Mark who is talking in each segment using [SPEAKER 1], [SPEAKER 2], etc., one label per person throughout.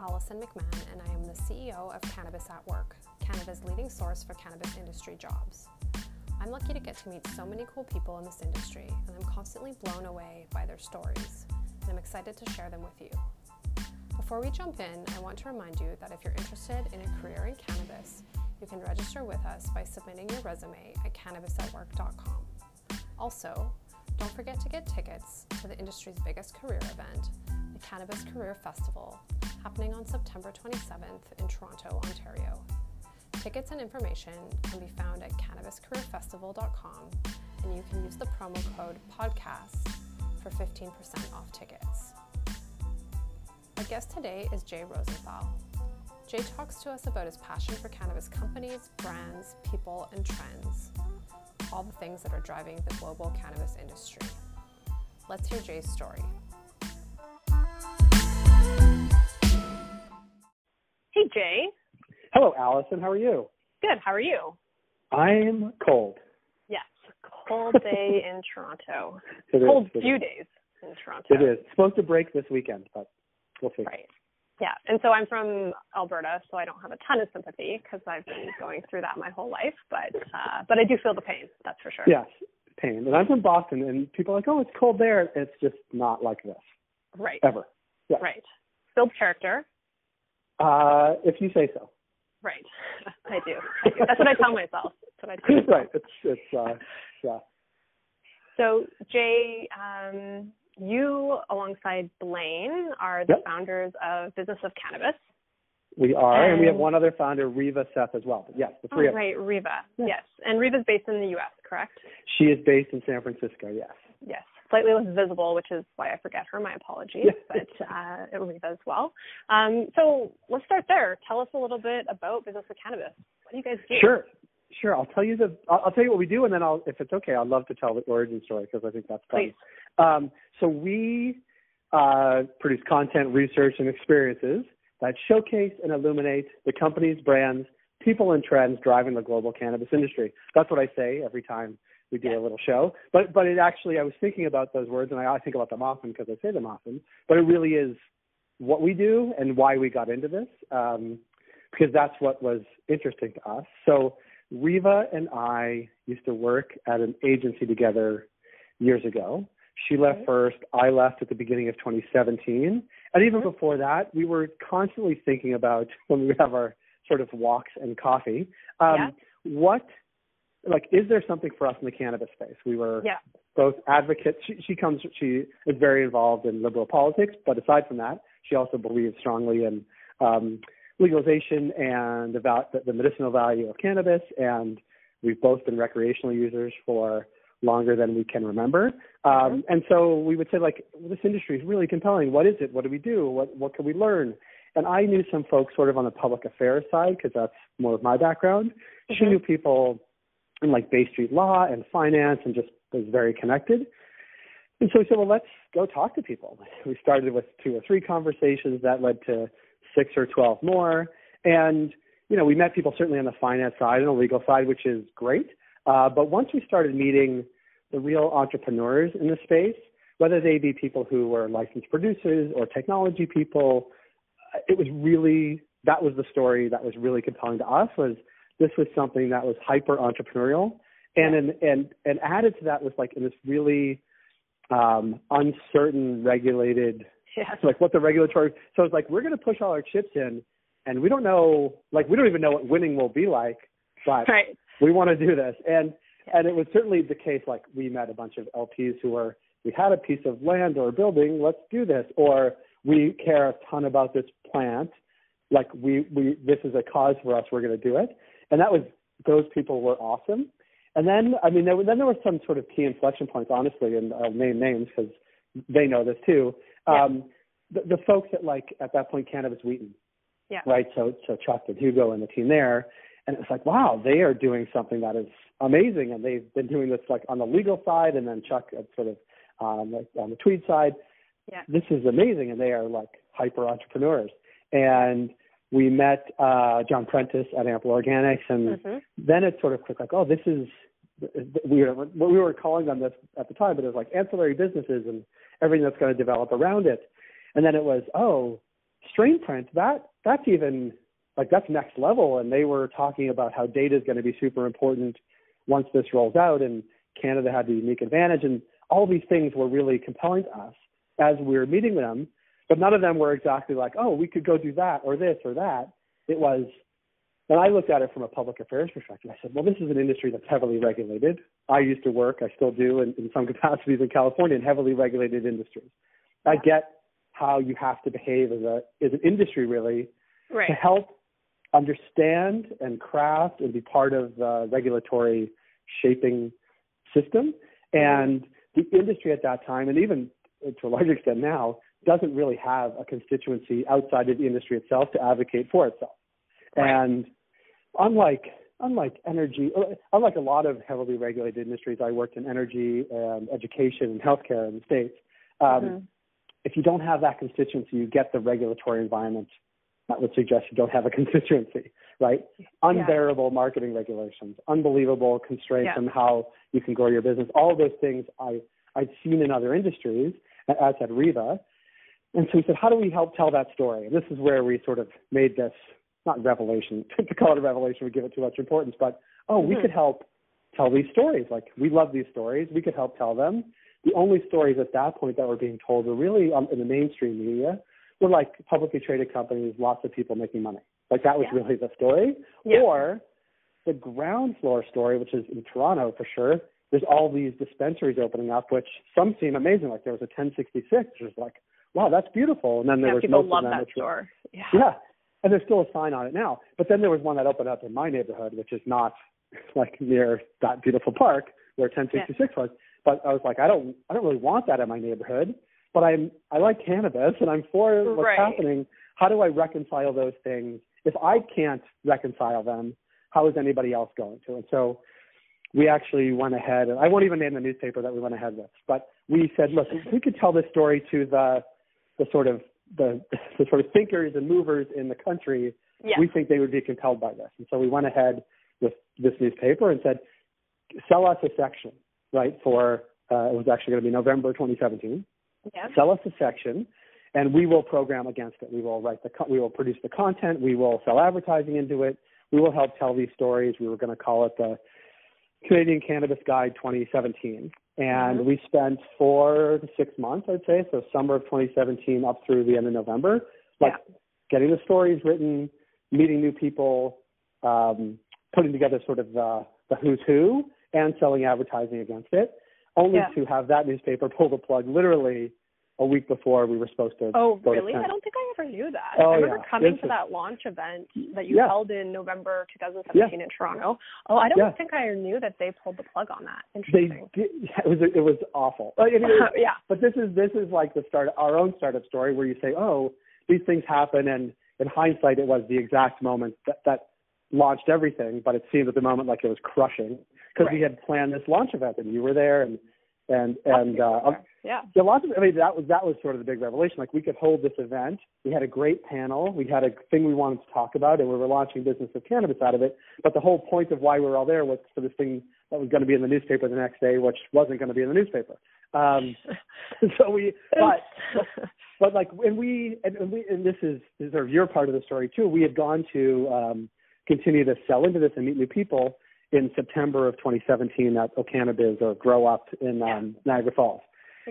[SPEAKER 1] Allison McMahon, and I am the CEO of Cannabis at Work, Canada's leading source for cannabis industry jobs. I'm lucky to get to meet so many cool people in this industry, and I'm constantly blown away by their stories, and I'm excited to share them with you. Before we jump in, I want to remind you that if you're interested in a career in cannabis, you can register with us by submitting your resume at cannabisatwork.com. Also, don't forget to get tickets to the industry's biggest career event, the Cannabis Career Festival, happening on September 27th in Toronto, Ontario. Tickets and information can be found at cannabiscareerfestival.com, and you can use the promo code PODCAST for 15% off tickets. Our guest today is Jay Rosenthal. Jay talks to us about his passion for cannabis companies, brands, people, and trends, all the things that are driving the global cannabis industry. Let's hear Jay's story. Jay.
[SPEAKER 2] Hello, Allison. How are you?
[SPEAKER 1] Good. How are you?
[SPEAKER 2] I'm cold.
[SPEAKER 1] Yes. Cold day in Toronto.
[SPEAKER 2] It
[SPEAKER 1] cold
[SPEAKER 2] is,
[SPEAKER 1] few
[SPEAKER 2] is.
[SPEAKER 1] days in Toronto.
[SPEAKER 2] It is. It's supposed to break this weekend, but we'll see.
[SPEAKER 1] Right. Yeah. And so I'm from Alberta, so I don't have a ton of sympathy because I've been going through that my whole life. But uh, but I do feel the pain. That's for sure.
[SPEAKER 2] Yes, pain. And I'm from Boston, and people are like, "Oh, it's cold there." It's just not like this
[SPEAKER 1] Right.
[SPEAKER 2] ever. Yeah.
[SPEAKER 1] Right. Build character.
[SPEAKER 2] Uh, if you say so.
[SPEAKER 1] Right. I do. I do. That's what I tell myself. That's what I tell
[SPEAKER 2] right. It's it's uh, yeah.
[SPEAKER 1] So, Jay, um, you, alongside Blaine, are the
[SPEAKER 2] Yep.
[SPEAKER 1] founders of Business of Cannabis.
[SPEAKER 2] We are, and we have one other founder, Riva Seth, as well. But yes, the
[SPEAKER 1] Oh,
[SPEAKER 2] three of us.
[SPEAKER 1] right, Riva.
[SPEAKER 2] Yeah.
[SPEAKER 1] Yes. And Riva's based in the U.S., correct?
[SPEAKER 2] She is based in San Francisco. Yes.
[SPEAKER 1] Yes. Slightly less visible, which is why I forget her. My apologies. But uh, Riva as well. Um, so let's start there. Tell us a little bit about Business of Cannabis. What do you guys do?
[SPEAKER 2] Sure. Sure. I'll tell you the. I'll, I'll tell you what we do, and then I'll, if it's okay, I'd love to tell the origin story because I think that's fun. Um, so we uh, produce content, research, and experiences that showcase and illuminate the companies, brands, people, and trends driving the global cannabis industry. That's what I say every time we do
[SPEAKER 1] Yeah.
[SPEAKER 2] a little show. But but it actually, I was thinking about those words, and I, I think about them often because I say them often. But it really is what we do and why we got into this, um, because that's what was interesting to us. So Riva and I used to work at an agency together years ago. She left first. I left at the beginning of 2017. And even
[SPEAKER 1] Mhm.
[SPEAKER 2] before that, we were constantly thinking about when we have our sort of walks and coffee. Um,
[SPEAKER 1] Yeah.
[SPEAKER 2] What, like, is there something for us in the cannabis space? We were
[SPEAKER 1] Yeah.
[SPEAKER 2] both advocates. She, she comes, she is very involved in liberal politics, but aside from that, she also believes strongly in um, legalization and about the, the medicinal value of cannabis. And we've both been recreational users for longer than we can remember. Um,
[SPEAKER 1] Mhm.
[SPEAKER 2] and so we would say, like, this industry is really compelling. What is it? What do we do? What what can we learn? And I knew some folks sort of on the public affairs side because that's more of my background. She
[SPEAKER 1] Mhm.
[SPEAKER 2] knew people in like Bay Street law and finance and just was very connected. And so we said, well, let's go talk to people. We started with two or three conversations that led to six or 12 more. And, you know, we met people certainly on the finance side and the legal side, which is great. Uh, but once we started meeting the real entrepreneurs in the space, whether they be people who were licensed producers or technology people, it was really, that was the story that was really compelling to us was this was something that was hyper entrepreneurial. And, and, and, and added to that was like in this really, um, uncertain regulated
[SPEAKER 1] Yes.
[SPEAKER 2] like what the regulatory so it's like we're going to push all our chips in and we don't know like we don't even know what winning will be like but
[SPEAKER 1] Right.
[SPEAKER 2] we want to do this and
[SPEAKER 1] Yeah.
[SPEAKER 2] and it was certainly the case like we met a bunch of lps who were we had a piece of land or a building let's do this or we care a ton about this plant like we we this is a cause for us we're going to do it and that was those people were awesome. And then i mean there, were- then there were some sort of key inflection points honestly and i'll name names because they know this too.
[SPEAKER 1] Yeah.
[SPEAKER 2] um the, the folks at like at that point cannabis wheaton.
[SPEAKER 1] Yeah.
[SPEAKER 2] right? So so chuck and hugo and the team there. And it was like wow they are doing something that is amazing. And they've been doing this like on the legal side and then chuck at sort of um like on the tweed side.
[SPEAKER 1] Yeah.
[SPEAKER 2] this is amazing. And they are like hyper entrepreneurs and we met uh john prentice at ample organics and
[SPEAKER 1] Mhm.
[SPEAKER 2] then it sort of clicked like, oh, this is we were what we were calling them this at the time, but it was like ancillary businesses and everything that's going to develop around it. And then it was, oh, Strainprint, that that's even like that's next level. And they were talking about how data is going to be super important once this rolls out, and Canada had the unique advantage, and all these things were really compelling to us as we were meeting them. But none of them were exactly like, oh, we could go do that or this or that. It was, and I looked at it from a public affairs perspective. I said, well, this is an industry that's heavily regulated. I used to work, I still do in, in some capacities in California in heavily regulated industries. I get how you have to behave as a as an industry really
[SPEAKER 3] right.
[SPEAKER 2] to help understand and craft and be part of the regulatory shaping system. Mm-hmm. And the industry at that time, and even to a large extent now, doesn't really have a constituency outside of the industry itself to advocate for itself. Right. And unlike unlike energy, unlike a lot of heavily regulated industries, I worked in energy and education and healthcare in the states. Um, mm-hmm. If you don't have that constituency, you get the regulatory environment that would suggest you don't have a constituency, right? Unbearable yeah. marketing regulations, unbelievable constraints yeah. on how you can grow your business. All those things I I'd seen in other industries, as had Riva. And so we said, how do we help tell that story? And this is where we sort of made this not revelation to call it a revelation would give it too much importance, but oh, mm-hmm. we could help tell these stories. Like we love these stories, we could help tell them. The only stories at that point that were being told were really um, in the mainstream media were like publicly traded companies, lots of people making money. Like that was yeah. really the story. Yeah. Or the ground floor story, which is in Toronto for sure. There's all these dispensaries opening up, which some seem amazing. Like there was a 1066, which was like, wow, that's beautiful. And then there
[SPEAKER 3] yeah,
[SPEAKER 2] was
[SPEAKER 3] people
[SPEAKER 2] most
[SPEAKER 3] love that store. Yeah.
[SPEAKER 2] yeah, and there's still a sign on it now. But then there was one that opened up in my neighborhood, which is not like near that beautiful park where 1066 yeah. was. But I was like, I don't, I don't really want that in my neighborhood but I'm I like cannabis and I'm for what's
[SPEAKER 3] right.
[SPEAKER 2] happening. How do I reconcile those things? If I can't reconcile them, how is anybody else going to? And so we actually went ahead and I won't even name the newspaper that we went ahead with, but we said, look, we could tell this story to the the sort of the, the sort of thinkers and movers in the country,
[SPEAKER 3] yeah.
[SPEAKER 2] we think they would be compelled by this. And so we went ahead with this newspaper and said, sell us a section, right? For uh, it was actually going to be November 2017 Sell us a section, and we will program against it. We will write the, we will produce the content. We will sell advertising into it. We will help tell these stories. We were going to call it the Canadian Cannabis Guide 2017, and mm-hmm. we spent four to six months, I'd say, so summer of 2017 up through the end of November, like
[SPEAKER 3] yeah.
[SPEAKER 2] getting the stories written, meeting new people, um, putting together sort of the, the who's who, and selling advertising against it only
[SPEAKER 3] yeah.
[SPEAKER 2] to have that newspaper pull the plug literally a week before we were supposed to.
[SPEAKER 3] Oh, really?
[SPEAKER 2] To
[SPEAKER 3] I don't think I ever knew that.
[SPEAKER 2] Oh,
[SPEAKER 3] I remember
[SPEAKER 2] yeah.
[SPEAKER 3] coming
[SPEAKER 2] it's
[SPEAKER 3] to that launch event that you
[SPEAKER 2] yeah.
[SPEAKER 3] held in November 2017
[SPEAKER 2] yeah.
[SPEAKER 3] in Toronto. Oh, I don't think I knew that they pulled the plug on that. Interesting.
[SPEAKER 2] They did, it was it was awful. I mean,
[SPEAKER 3] yeah.
[SPEAKER 2] But this is this is like the start our own startup story where you say, oh, these things happen, and in hindsight, it was the exact moment that that launched everything. But it seemed at the moment like it was crushing because
[SPEAKER 3] right.
[SPEAKER 2] we had planned this launch event, and you were there, and and and uh,
[SPEAKER 3] yeah,
[SPEAKER 2] yeah, lots of. I mean, that was that was sort of the big revelation. Like we could hold this event. We had a great panel. We had a thing we wanted to talk about, and we were launching business of cannabis out of it. But the whole point of why we were all there was for this thing that was going to be in the newspaper the next day, which wasn't going to be in the newspaper. Um, so we, but but like, and we and, and we and this is, this is sort of your part of the story too. We had gone to um, continue to sell into this and meet new people in September of 2017 at O'Cannabiz or Grow Up in um, Niagara Falls.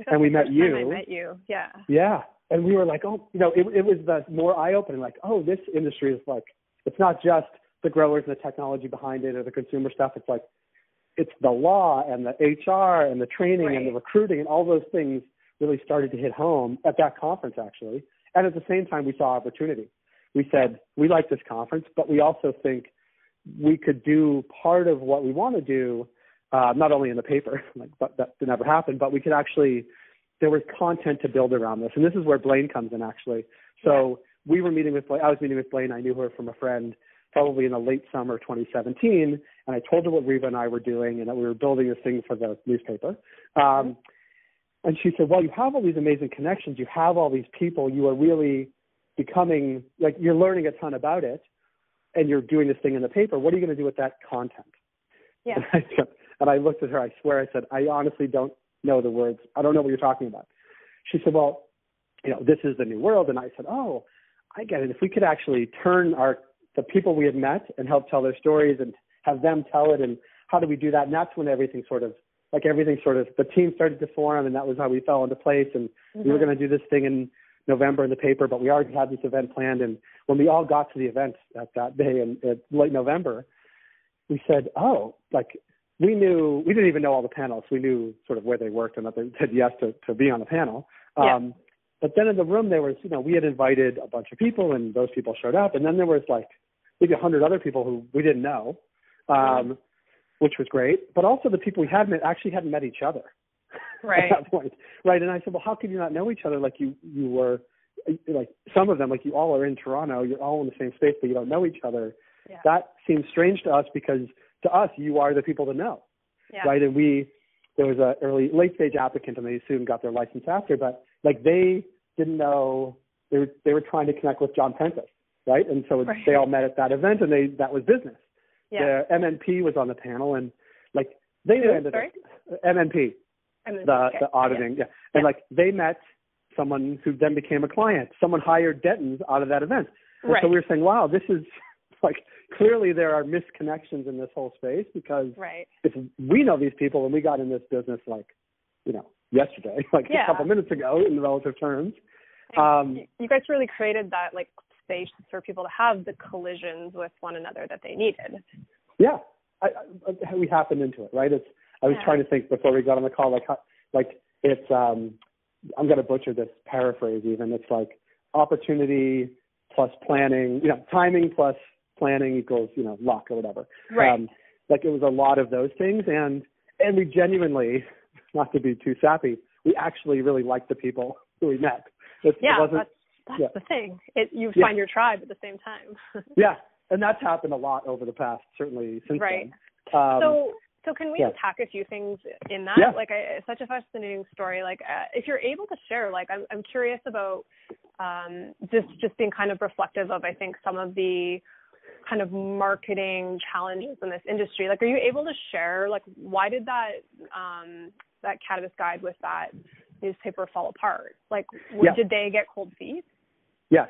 [SPEAKER 3] And
[SPEAKER 2] we met you.
[SPEAKER 3] I met you. Yeah.
[SPEAKER 2] Yeah. And we were like, oh, you know, it, it was the more eye opening, like, oh, this industry is like, it's not just the growers and the technology behind it or the consumer stuff. It's like, it's the law and the HR and the training
[SPEAKER 3] right.
[SPEAKER 2] and the recruiting and all those things really started to hit home at that conference, actually. And at the same time, we saw opportunity. We said, we like this conference, but we also think we could do part of what we want to do, uh, not only in the paper, like, but that never happened, but we could actually, there was content to build around this. And this is where Blaine comes in, actually. So yeah. we were meeting with Blaine, I was meeting with Blaine, I knew her from a friend, probably in the late summer of 2017, and I told her what Riva and I were doing and that we were building this thing for the newspaper. Um, and she said, well, you have all these amazing connections. You have all these people. You are really becoming, like, you're learning a ton about it and you're doing this thing in the paper, what are you going to do with that content?
[SPEAKER 3] Yeah.
[SPEAKER 2] And I, and I looked at her, I swear, I said, I honestly don't know the words. I don't know what you're talking about. She said, well, you know, this is the new world. And I said, oh, I get it. If we could actually turn our the people we had met and help tell their stories and have them tell it, and how do we do that? And that's when everything sort of like everything sort of the team started to form, and that was how we fell into place. And mm-hmm. we were mm-hmm. going to do this thing in November in the paper, but we already had this event planned. And when we all got to the event at that day in, in late November, we said, "Oh, like we knew we didn't even know all the panels. We knew sort of where they worked and that they said yes to to be on the panel."
[SPEAKER 1] Yeah.
[SPEAKER 2] Um, but then in the room there was, you know, we had invited a bunch of people and those people showed up, and then there was like maybe a hundred other people who we didn't know, um, which was great. But also the people we had met actually hadn't met each other
[SPEAKER 1] right.
[SPEAKER 2] at that point, right? And I said, well, how could you not know each other? Like you you were like some of them, like you all are in Toronto, you're all in the same space, but you don't know each other.
[SPEAKER 1] Yeah.
[SPEAKER 2] That seems strange to us because to us you are the people to know,
[SPEAKER 1] yeah.
[SPEAKER 2] right? And we there was a early late stage applicant and they soon got their license after, but like they didn't know they were they were trying to connect with John Prentice, right? And so
[SPEAKER 1] right.
[SPEAKER 2] they all met at that event and they that was business.
[SPEAKER 1] Yeah.
[SPEAKER 2] The MNP was on the panel and like they
[SPEAKER 1] Who,
[SPEAKER 2] ended
[SPEAKER 1] sorry?
[SPEAKER 2] up MNP, The
[SPEAKER 1] okay.
[SPEAKER 2] the auditing, yeah. yeah. And
[SPEAKER 1] yeah.
[SPEAKER 2] like they met someone who then became a client. Someone hired Dentons out of that event. And
[SPEAKER 1] right.
[SPEAKER 2] so we were saying, wow, this is like clearly there are misconnections in this whole space because
[SPEAKER 1] right.
[SPEAKER 2] if we know these people and we got in this business like, you know, yesterday, like
[SPEAKER 1] yeah.
[SPEAKER 2] a couple minutes ago in relative terms.
[SPEAKER 1] Um, you guys really created that like space for people to have the collisions with one another that they needed.
[SPEAKER 2] Yeah, I, I, we happened into it, right? It's. I was
[SPEAKER 1] yeah.
[SPEAKER 2] trying to think before we got on the call, like, like it's. um I'm going to butcher this paraphrase even. It's like opportunity plus planning, you know, timing plus planning equals, you know, luck or whatever.
[SPEAKER 1] Right.
[SPEAKER 2] Um, like it was a lot of those things and and we genuinely, not to be too sappy, we actually really liked the people who we met. It,
[SPEAKER 1] yeah,
[SPEAKER 2] it
[SPEAKER 1] that's that's
[SPEAKER 2] yeah.
[SPEAKER 1] the thing. It you
[SPEAKER 2] yeah.
[SPEAKER 1] find your tribe at the same time.
[SPEAKER 2] yeah, and that's happened a lot over the past certainly since
[SPEAKER 1] right.
[SPEAKER 2] then. Um,
[SPEAKER 1] so so can we
[SPEAKER 2] yeah.
[SPEAKER 1] unpack a few things in that?
[SPEAKER 2] Yeah.
[SPEAKER 1] Like, I, it's such a fascinating story. Like, uh, if you're able to share, like, I'm I'm curious about um, just just being kind of reflective of, I think, some of the kind of marketing challenges in this industry. Like, are you able to share, like, why did that um, that cannabis guide with that newspaper fall apart? Like,
[SPEAKER 2] yeah.
[SPEAKER 1] did they get cold feet?
[SPEAKER 2] Yes.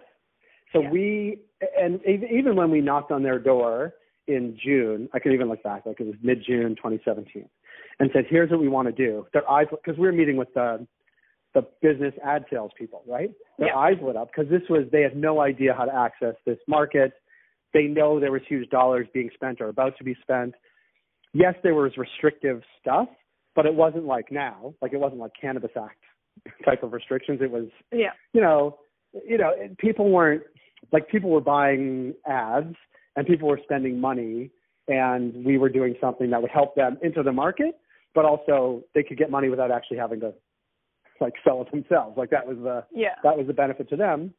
[SPEAKER 2] So
[SPEAKER 1] Yeah.
[SPEAKER 2] we, and even when we knocked on their door in June, I can even look back, like it was mid June 2017, and said, "Here's what we want to do." Their eyes, because we were meeting with the the business ad sales people, right? Their
[SPEAKER 1] Yeah.
[SPEAKER 2] eyes lit up because this was they had no idea how to access this market. They know there was huge dollars being spent or about to be spent. Yes, there was restrictive stuff, but it wasn't like now. Like it wasn't like Cannabis Act type of restrictions. It was,
[SPEAKER 1] Yeah.
[SPEAKER 2] you know, you know, people weren't like people were buying ads and people were spending money and we were doing something that would help them into the market, but also they could get money without actually having to like sell it themselves. Like that was the
[SPEAKER 1] Yeah.
[SPEAKER 2] that was the benefit to them.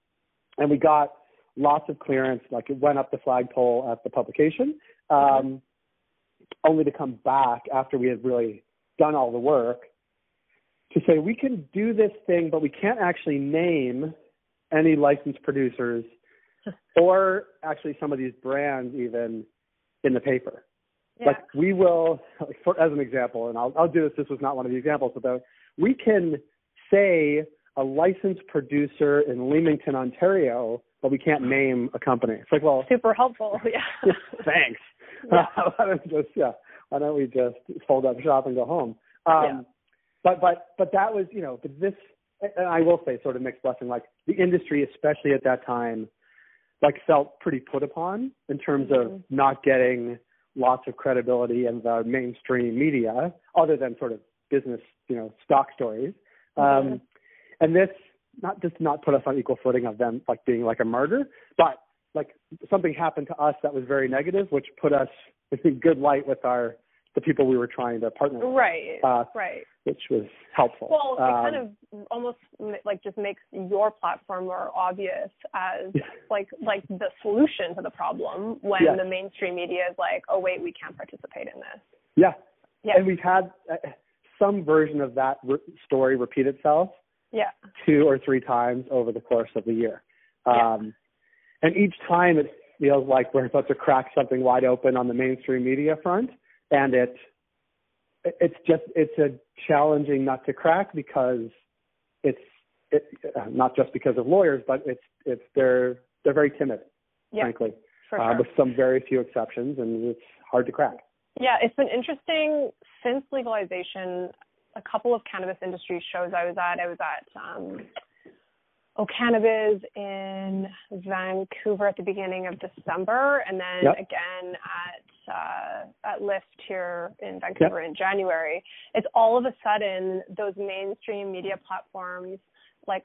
[SPEAKER 2] And we got lots of clearance, like it went up the flagpole at the publication, um, only to come back after we had really done all the work to say we can do this thing, but we can't actually name any licensed producers or actually some of these brands even in the paper.
[SPEAKER 1] Yeah.
[SPEAKER 2] Like we will, for, as an example, and I'll, I'll do this. This was not one of the examples, but we can say a licensed producer in Leamington, Ontario, but we can't name a company. It's like, well,
[SPEAKER 1] Super helpful. Yeah.
[SPEAKER 2] thanks.
[SPEAKER 1] Yeah.
[SPEAKER 2] why don't we just yeah? Why don't we just fold up shop and go home? Um,
[SPEAKER 1] Yeah.
[SPEAKER 2] But but but that was you know but this and I will say sort of mixed blessing like the industry especially at that time like felt pretty put upon in terms of
[SPEAKER 1] Mhm.
[SPEAKER 2] not getting lots of credibility in the mainstream media other than sort of business you know stock stories um and this not just not put us on equal footing of them like being like a martyr but like something happened to us that was very negative which put us in good light with our the people we were trying to partner with
[SPEAKER 1] Right.
[SPEAKER 2] uh,
[SPEAKER 1] right.
[SPEAKER 2] which was helpful
[SPEAKER 1] Well, it
[SPEAKER 2] Um,
[SPEAKER 1] kind of almost like just makes your platform more obvious as
[SPEAKER 2] Yeah.
[SPEAKER 1] like like the solution to the problem when
[SPEAKER 2] Yes.
[SPEAKER 1] the mainstream media is like, oh wait, we can't participate in this.
[SPEAKER 2] yeah
[SPEAKER 1] Yeah.
[SPEAKER 2] and we've had uh, some version of that re- story repeat itself
[SPEAKER 1] yeah.
[SPEAKER 2] two or three times over the course of the year.
[SPEAKER 1] Yeah.
[SPEAKER 2] Um, and each time it feels like we're about to crack something wide open on the mainstream media front, and it it's just it's a challenging nut to crack because it's it uh, not just because of lawyers, but it's it's they're they're very timid,
[SPEAKER 1] yeah,
[SPEAKER 2] frankly,
[SPEAKER 1] for
[SPEAKER 2] uh, with some very few exceptions, and it's hard to crack.
[SPEAKER 1] Yeah, it's been interesting since legalization. A couple of cannabis industry shows I was at. I was at um, Oh Cannabis in Vancouver at the beginning of December, and then
[SPEAKER 2] Yep.
[SPEAKER 1] again at uh, at Lift here in Vancouver in January. It's all of a sudden those mainstream media platforms like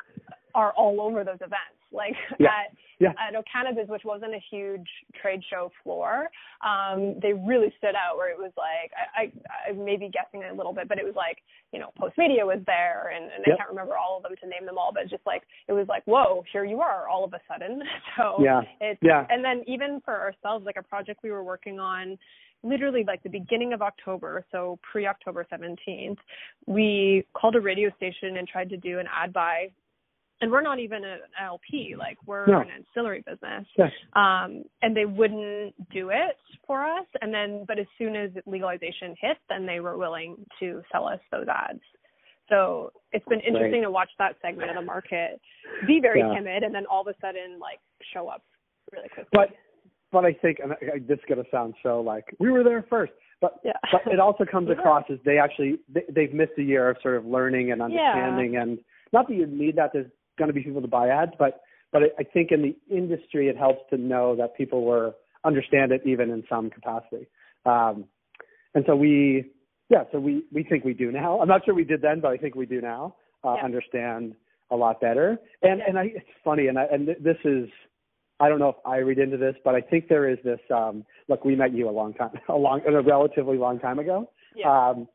[SPEAKER 1] are all over those events. Like
[SPEAKER 2] Yeah.
[SPEAKER 1] at
[SPEAKER 2] Yeah.
[SPEAKER 1] at O'Cannabiz, which wasn't a huge trade show floor, um, they really stood out. Where it was like, I, I, I may be guessing a little bit, but it was like, you know, Postmedia was there, and, and
[SPEAKER 2] Yep.
[SPEAKER 1] I can't remember all of them to name them all, but just like it was like, whoa, here you are, all of a sudden. So
[SPEAKER 2] Yeah.
[SPEAKER 1] it's
[SPEAKER 2] Yeah.
[SPEAKER 1] and then even for ourselves, like a project we were working on. Literally, like the beginning of October, so pre October 17th, we called a radio station and tried to do an ad buy and we're not even an LP, like we're
[SPEAKER 2] No.
[SPEAKER 1] an ancillary business.
[SPEAKER 2] Yeah.
[SPEAKER 1] Um, and they wouldn't do it for us. And then, but as soon as legalization hit, then they were willing to sell us those ads. So it's been interesting to watch that segment of the market be very
[SPEAKER 2] Yeah.
[SPEAKER 1] timid and then all of a sudden like show up really quickly.
[SPEAKER 2] But but I think and I, this is going to sound so like we were there first, but
[SPEAKER 1] yeah.
[SPEAKER 2] but it also comes
[SPEAKER 1] were.
[SPEAKER 2] across as they actually they, they've missed a year of sort of learning and understanding and not that you need that there's going to be people to buy ads but but I think in the industry it helps to know that people were understand it even in some capacity um and so we yeah so we we think we do now i'm not sure we did then but i think we do now uh,
[SPEAKER 1] Yeah.
[SPEAKER 2] understand a lot better and and i it's funny and i and this is I don't know if I read into this, but I think there is this. Um, look, we met you a long time, a long, a relatively long time ago.
[SPEAKER 1] yeah.
[SPEAKER 2] Um,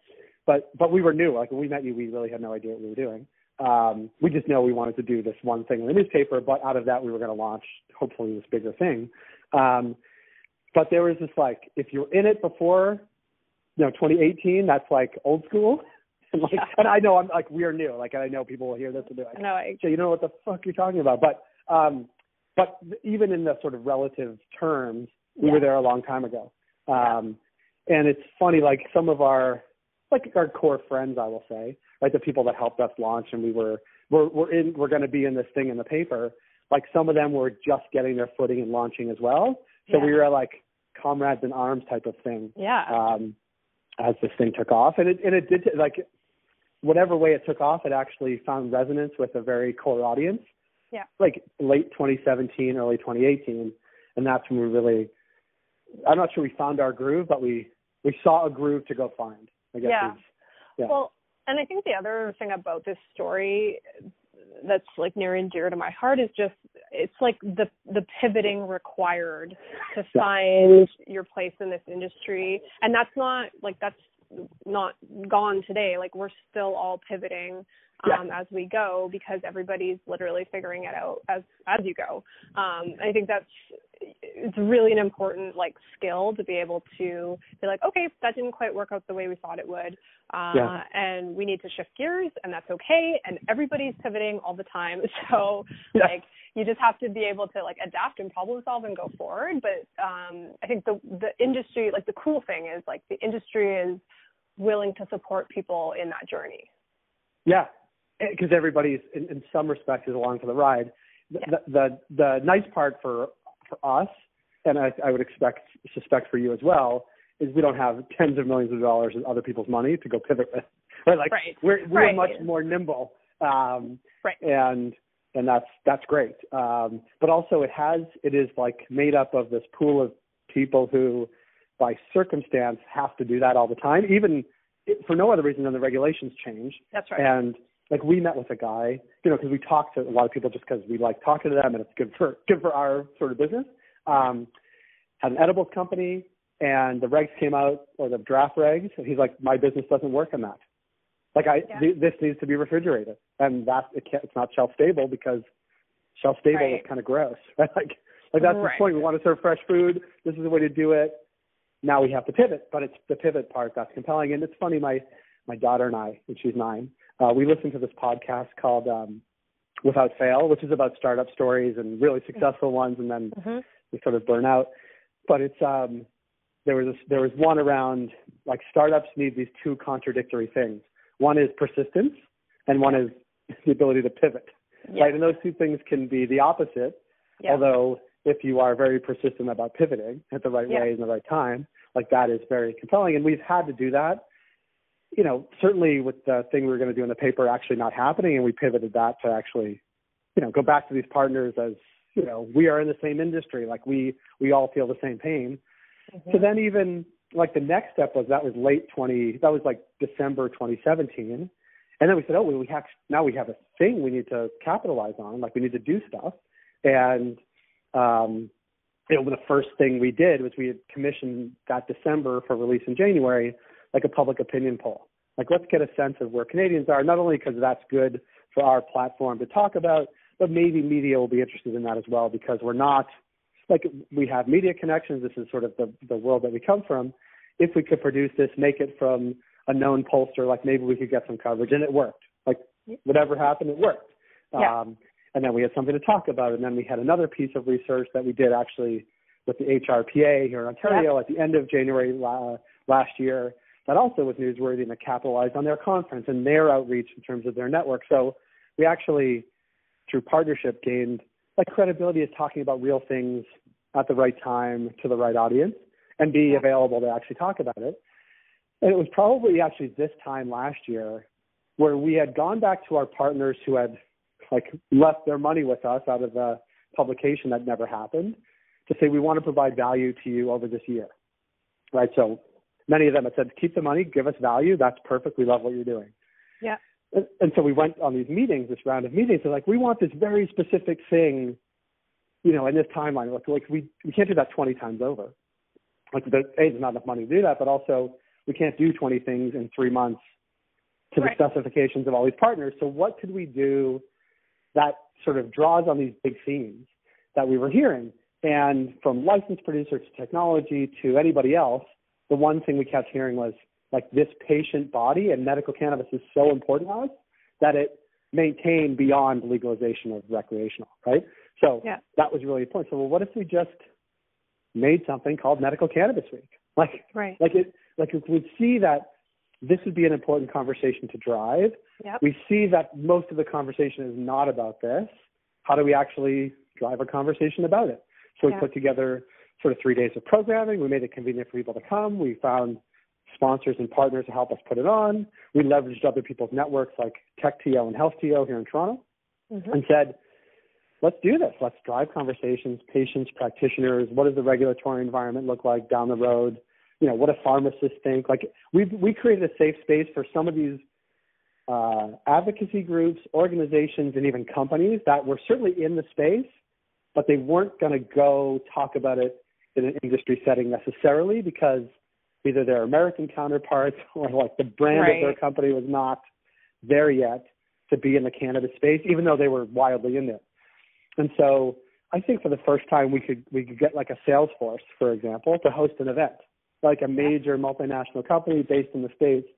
[SPEAKER 2] but but we were new. Like when we met you, we really had no idea what we were doing. Um, we just know we wanted to do this one thing in the newspaper, but out of that, we were going to launch hopefully this bigger thing. Um, but there was this like, if you're in it before, you know, 2018, that's like old school. And like,
[SPEAKER 1] Yeah.
[SPEAKER 2] and I know I'm like we're new. Like I know people will hear this and be like,
[SPEAKER 1] no, I,
[SPEAKER 2] so you know what the fuck you're talking about. But um, but even in the sort of relative terms, we
[SPEAKER 1] Yeah.
[SPEAKER 2] were there a long time ago. Um, and it's funny, like some of our like our core friends, I will say, like the people that helped us launch, and we were we're we're in we're going to be in this thing in the paper. Like some of them were just getting their footing and launching as well. So
[SPEAKER 1] Yeah.
[SPEAKER 2] we were like comrades in arms type of thing
[SPEAKER 1] yeah.
[SPEAKER 2] um, as this thing took off, and it and it did like whatever way it took off, it actually found resonance with a very core audience.
[SPEAKER 1] Yeah.
[SPEAKER 2] Like late 2017, early 2018, and that's when we really. I'm not sure we found our groove, but we we saw a groove to go find. I guess.
[SPEAKER 1] Yeah.
[SPEAKER 2] yeah.
[SPEAKER 1] Well, and I think the other thing about this story that's like near and dear to my heart is just it's like the the pivoting required to find your place in this industry. And that's not like that's not gone today. Like we're still all pivoting um as we go because everybody's literally figuring it out as as you go. Um i think that's it's really an important like skill to be able to be like okay that didn't quite work out the way we thought it would. Uh
[SPEAKER 2] Yeah.
[SPEAKER 1] and we need to shift gears and that's okay. And everybody's pivoting all the time. So
[SPEAKER 2] Yeah.
[SPEAKER 1] like you just have to be able to like adapt and problem solve and go forward. But um i think the the industry like the cool thing is like the industry is willing to support people in that journey.
[SPEAKER 2] Yeah, because everybody's in, in some respects is along for the ride. The,
[SPEAKER 1] Yeah.
[SPEAKER 2] the the the nice part for for us, and I, I would expect suspect for you as well, is we don't have tens of millions of dollars in other people's money to go pivot with. Right, like
[SPEAKER 1] Right.
[SPEAKER 2] we're we're
[SPEAKER 1] Right.
[SPEAKER 2] much more nimble, um,
[SPEAKER 1] Right.
[SPEAKER 2] and and that's that's great. Um, but also it has it is like made up of this pool of people who, by circumstance, have to do that all the time, even for no other reason than the regulations change.
[SPEAKER 1] that's right
[SPEAKER 2] And like we met with a guy, you know, because we talked to a lot of people just because we like talking to them and it's good for good for our sort of business. Um, had an edibles company, and the regs came out or the draft regs, and he's like, my business doesn't work on that. Like I,
[SPEAKER 1] Yeah.
[SPEAKER 2] th- this needs to be refrigerated, and that it can't, it's not shelf stable because shelf stable
[SPEAKER 1] Right.
[SPEAKER 2] is kind of gross, right? Like, like that's
[SPEAKER 1] Right.
[SPEAKER 2] the point. We want to serve fresh food. This is the way to do it. Now we have to pivot, but it's the pivot part that's compelling. And it's funny, my my daughter and I, and she's nine, uh, we listen to this podcast called um, Without Fail, which is about startup stories and really successful ones, and then
[SPEAKER 1] hmm
[SPEAKER 2] we sort of burn out. But it's um, there was this, there was one around like startups need these two contradictory things. One is persistence, and one is the ability to pivot.
[SPEAKER 1] yeah.
[SPEAKER 2] Right, and those two things can be the opposite.
[SPEAKER 3] Yeah.
[SPEAKER 2] Although if you are very persistent about pivoting at the right
[SPEAKER 3] Yeah.
[SPEAKER 2] way and the right time, like that is very compelling. And we've had to do that. You know, certainly with the thing we were going to do in the paper actually not happening, and we pivoted that to actually, you know, go back to these partners as you know we are in the same industry, like we we all feel the same pain.
[SPEAKER 3] Mhm.
[SPEAKER 2] So then even like the next step was that was late 20 that was like December 2017 and then we said oh well, we have now we have a thing we need to capitalize on like we need to do stuff and um you know the first thing we did was we had commissioned that December for release in January like a public opinion poll like let's get a sense of where Canadians are not only because that's good for our platform to talk about but maybe media will be interested in that as well because we're not like we have media connections. This is sort of the the world that we come from. If we could produce this, make it from a known pollster, like maybe we could get some coverage, and it worked. Like whatever happened, it worked.
[SPEAKER 3] Yeah.
[SPEAKER 2] Um, and then we had something to talk about, and then we had another piece of research that we did actually with the HRPA here in Ontario at the end of January la- last year. That also was newsworthy and it capitalized on their conference and their outreach in terms of their network. So we actually, through partnership, gained like credibility is talking about real things at the right time to the right audience and be available to actually talk about it. And it was probably actually this time last year where we had gone back to our partners who had like left their money with us out of the publication that never happened to say we want to provide value to you over this year. Right? So many of them had said keep the money, give us value, that's perfect, we love what you're doing.
[SPEAKER 3] Yeah.
[SPEAKER 2] And, and so we went on these meetings, this round of meetings, and like we want this very specific thing you know, in this timeline, like, like we we can't do that 20 times over. Like, the, a, there's not enough money to do that, but also we can't do 20 things in three months to
[SPEAKER 3] Right.
[SPEAKER 2] the specifications of all these partners. So, what could we do that sort of draws on these big themes that we were hearing? And from licensed producers to technology to anybody else, the one thing we kept hearing was like this patient body and medical cannabis is so important to us that it maintained beyond legalization of recreational, right? So
[SPEAKER 3] Yeah.
[SPEAKER 2] that was really important. So well, what if we just made something called Medical Cannabis Week? Like
[SPEAKER 3] Right.
[SPEAKER 2] like it like if we'd see that this would be an important conversation to drive.
[SPEAKER 3] Yep.
[SPEAKER 2] We see that most of the conversation is not about this. How do we actually drive a conversation about it? So we put together sort of three days of programming. We made it convenient for people to come. We found sponsors and partners to help us put it on. We leveraged other people's networks like TechTO and HealthTO here in Toronto
[SPEAKER 3] Mhm.
[SPEAKER 2] and said, let's do this. Let's drive conversations, patients, practitioners. What does the regulatory environment look like down the road? You know, what do pharmacists think? Like we we created a safe space for some of these uh, advocacy groups, organizations, and even companies that were certainly in the space, but they weren't going to go talk about it in an industry setting necessarily because either their American counterparts or like the brand of their company was not there yet to be in the cannabis space, even though they were wildly in it. And so I think for the first time we could we could get like a Salesforce, for example, to host an event, like a major multinational company based in the states,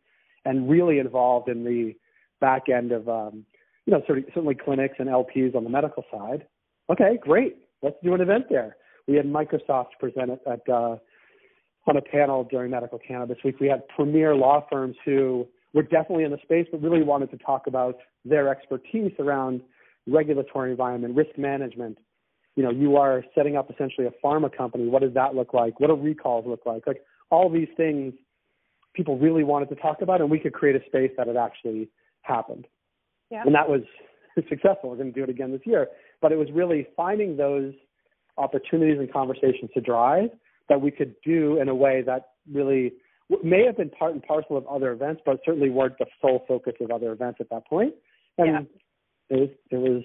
[SPEAKER 2] and really involved in the back end of um, you know sort of, certainly clinics and LPs on the medical side. Okay, great. Let's do an event there. We had Microsoft present it at uh, on a panel during Medical Cannabis Week. We had premier law firms who were definitely in the space, but really wanted to talk about their expertise around regulatory environment, risk management. You know, you are setting up essentially a pharma company. What does that look like? What do recalls look like? Like all these things people really wanted to talk about, and we could create a space that it actually happened.
[SPEAKER 3] Yeah.
[SPEAKER 2] And that was successful. We're going to do it again this year. But it was really finding those opportunities and conversations to drive that we could do in a way that really may have been part and parcel of other events, but certainly weren't the sole focus of other events at that point. And it was it was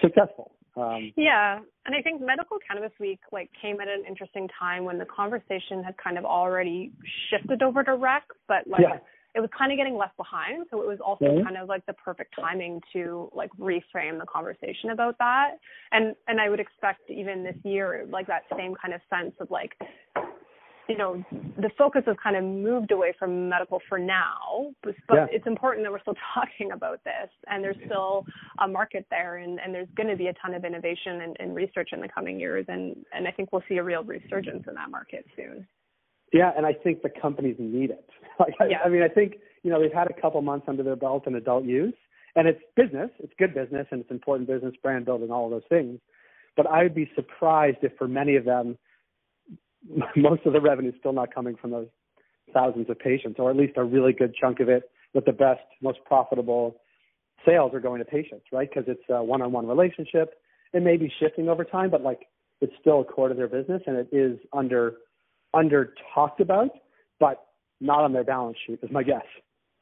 [SPEAKER 2] successful. Um,
[SPEAKER 3] Yeah, and I think Medical Cannabis Week like came at an interesting time when the conversation had kind of already shifted over to rec, but like
[SPEAKER 2] Yeah.
[SPEAKER 3] It was kind of getting left behind. So it was also kind of like the perfect timing to like reframe the conversation about that. And and I would expect even this year like that same kind of sense of like you know the focus has kind of moved away from medical for now but, but
[SPEAKER 2] Yeah.
[SPEAKER 3] it's important that we're still talking about this and there's still a market there and, and there's going to be a ton of innovation and, and research in the coming years and, and i think we'll see a real resurgence in that market soon
[SPEAKER 2] Yeah, and I think the companies need it. Like, I-
[SPEAKER 3] Yeah.
[SPEAKER 2] I mean, I think you know they've had a couple months under their belt in adult use, and it's business. It's good business, and it's important business, brand building, all of those things. But I would be surprised if for many of them, most of the revenue is still not coming from those thousands of patients, or at least a really good chunk of it with the best, most profitable sales are going to patients, right? Because it's a one-on-one relationship. It may be shifting over time, but like it's still a core to their business and it is under under talked about, but not on their balance sheet is my guess.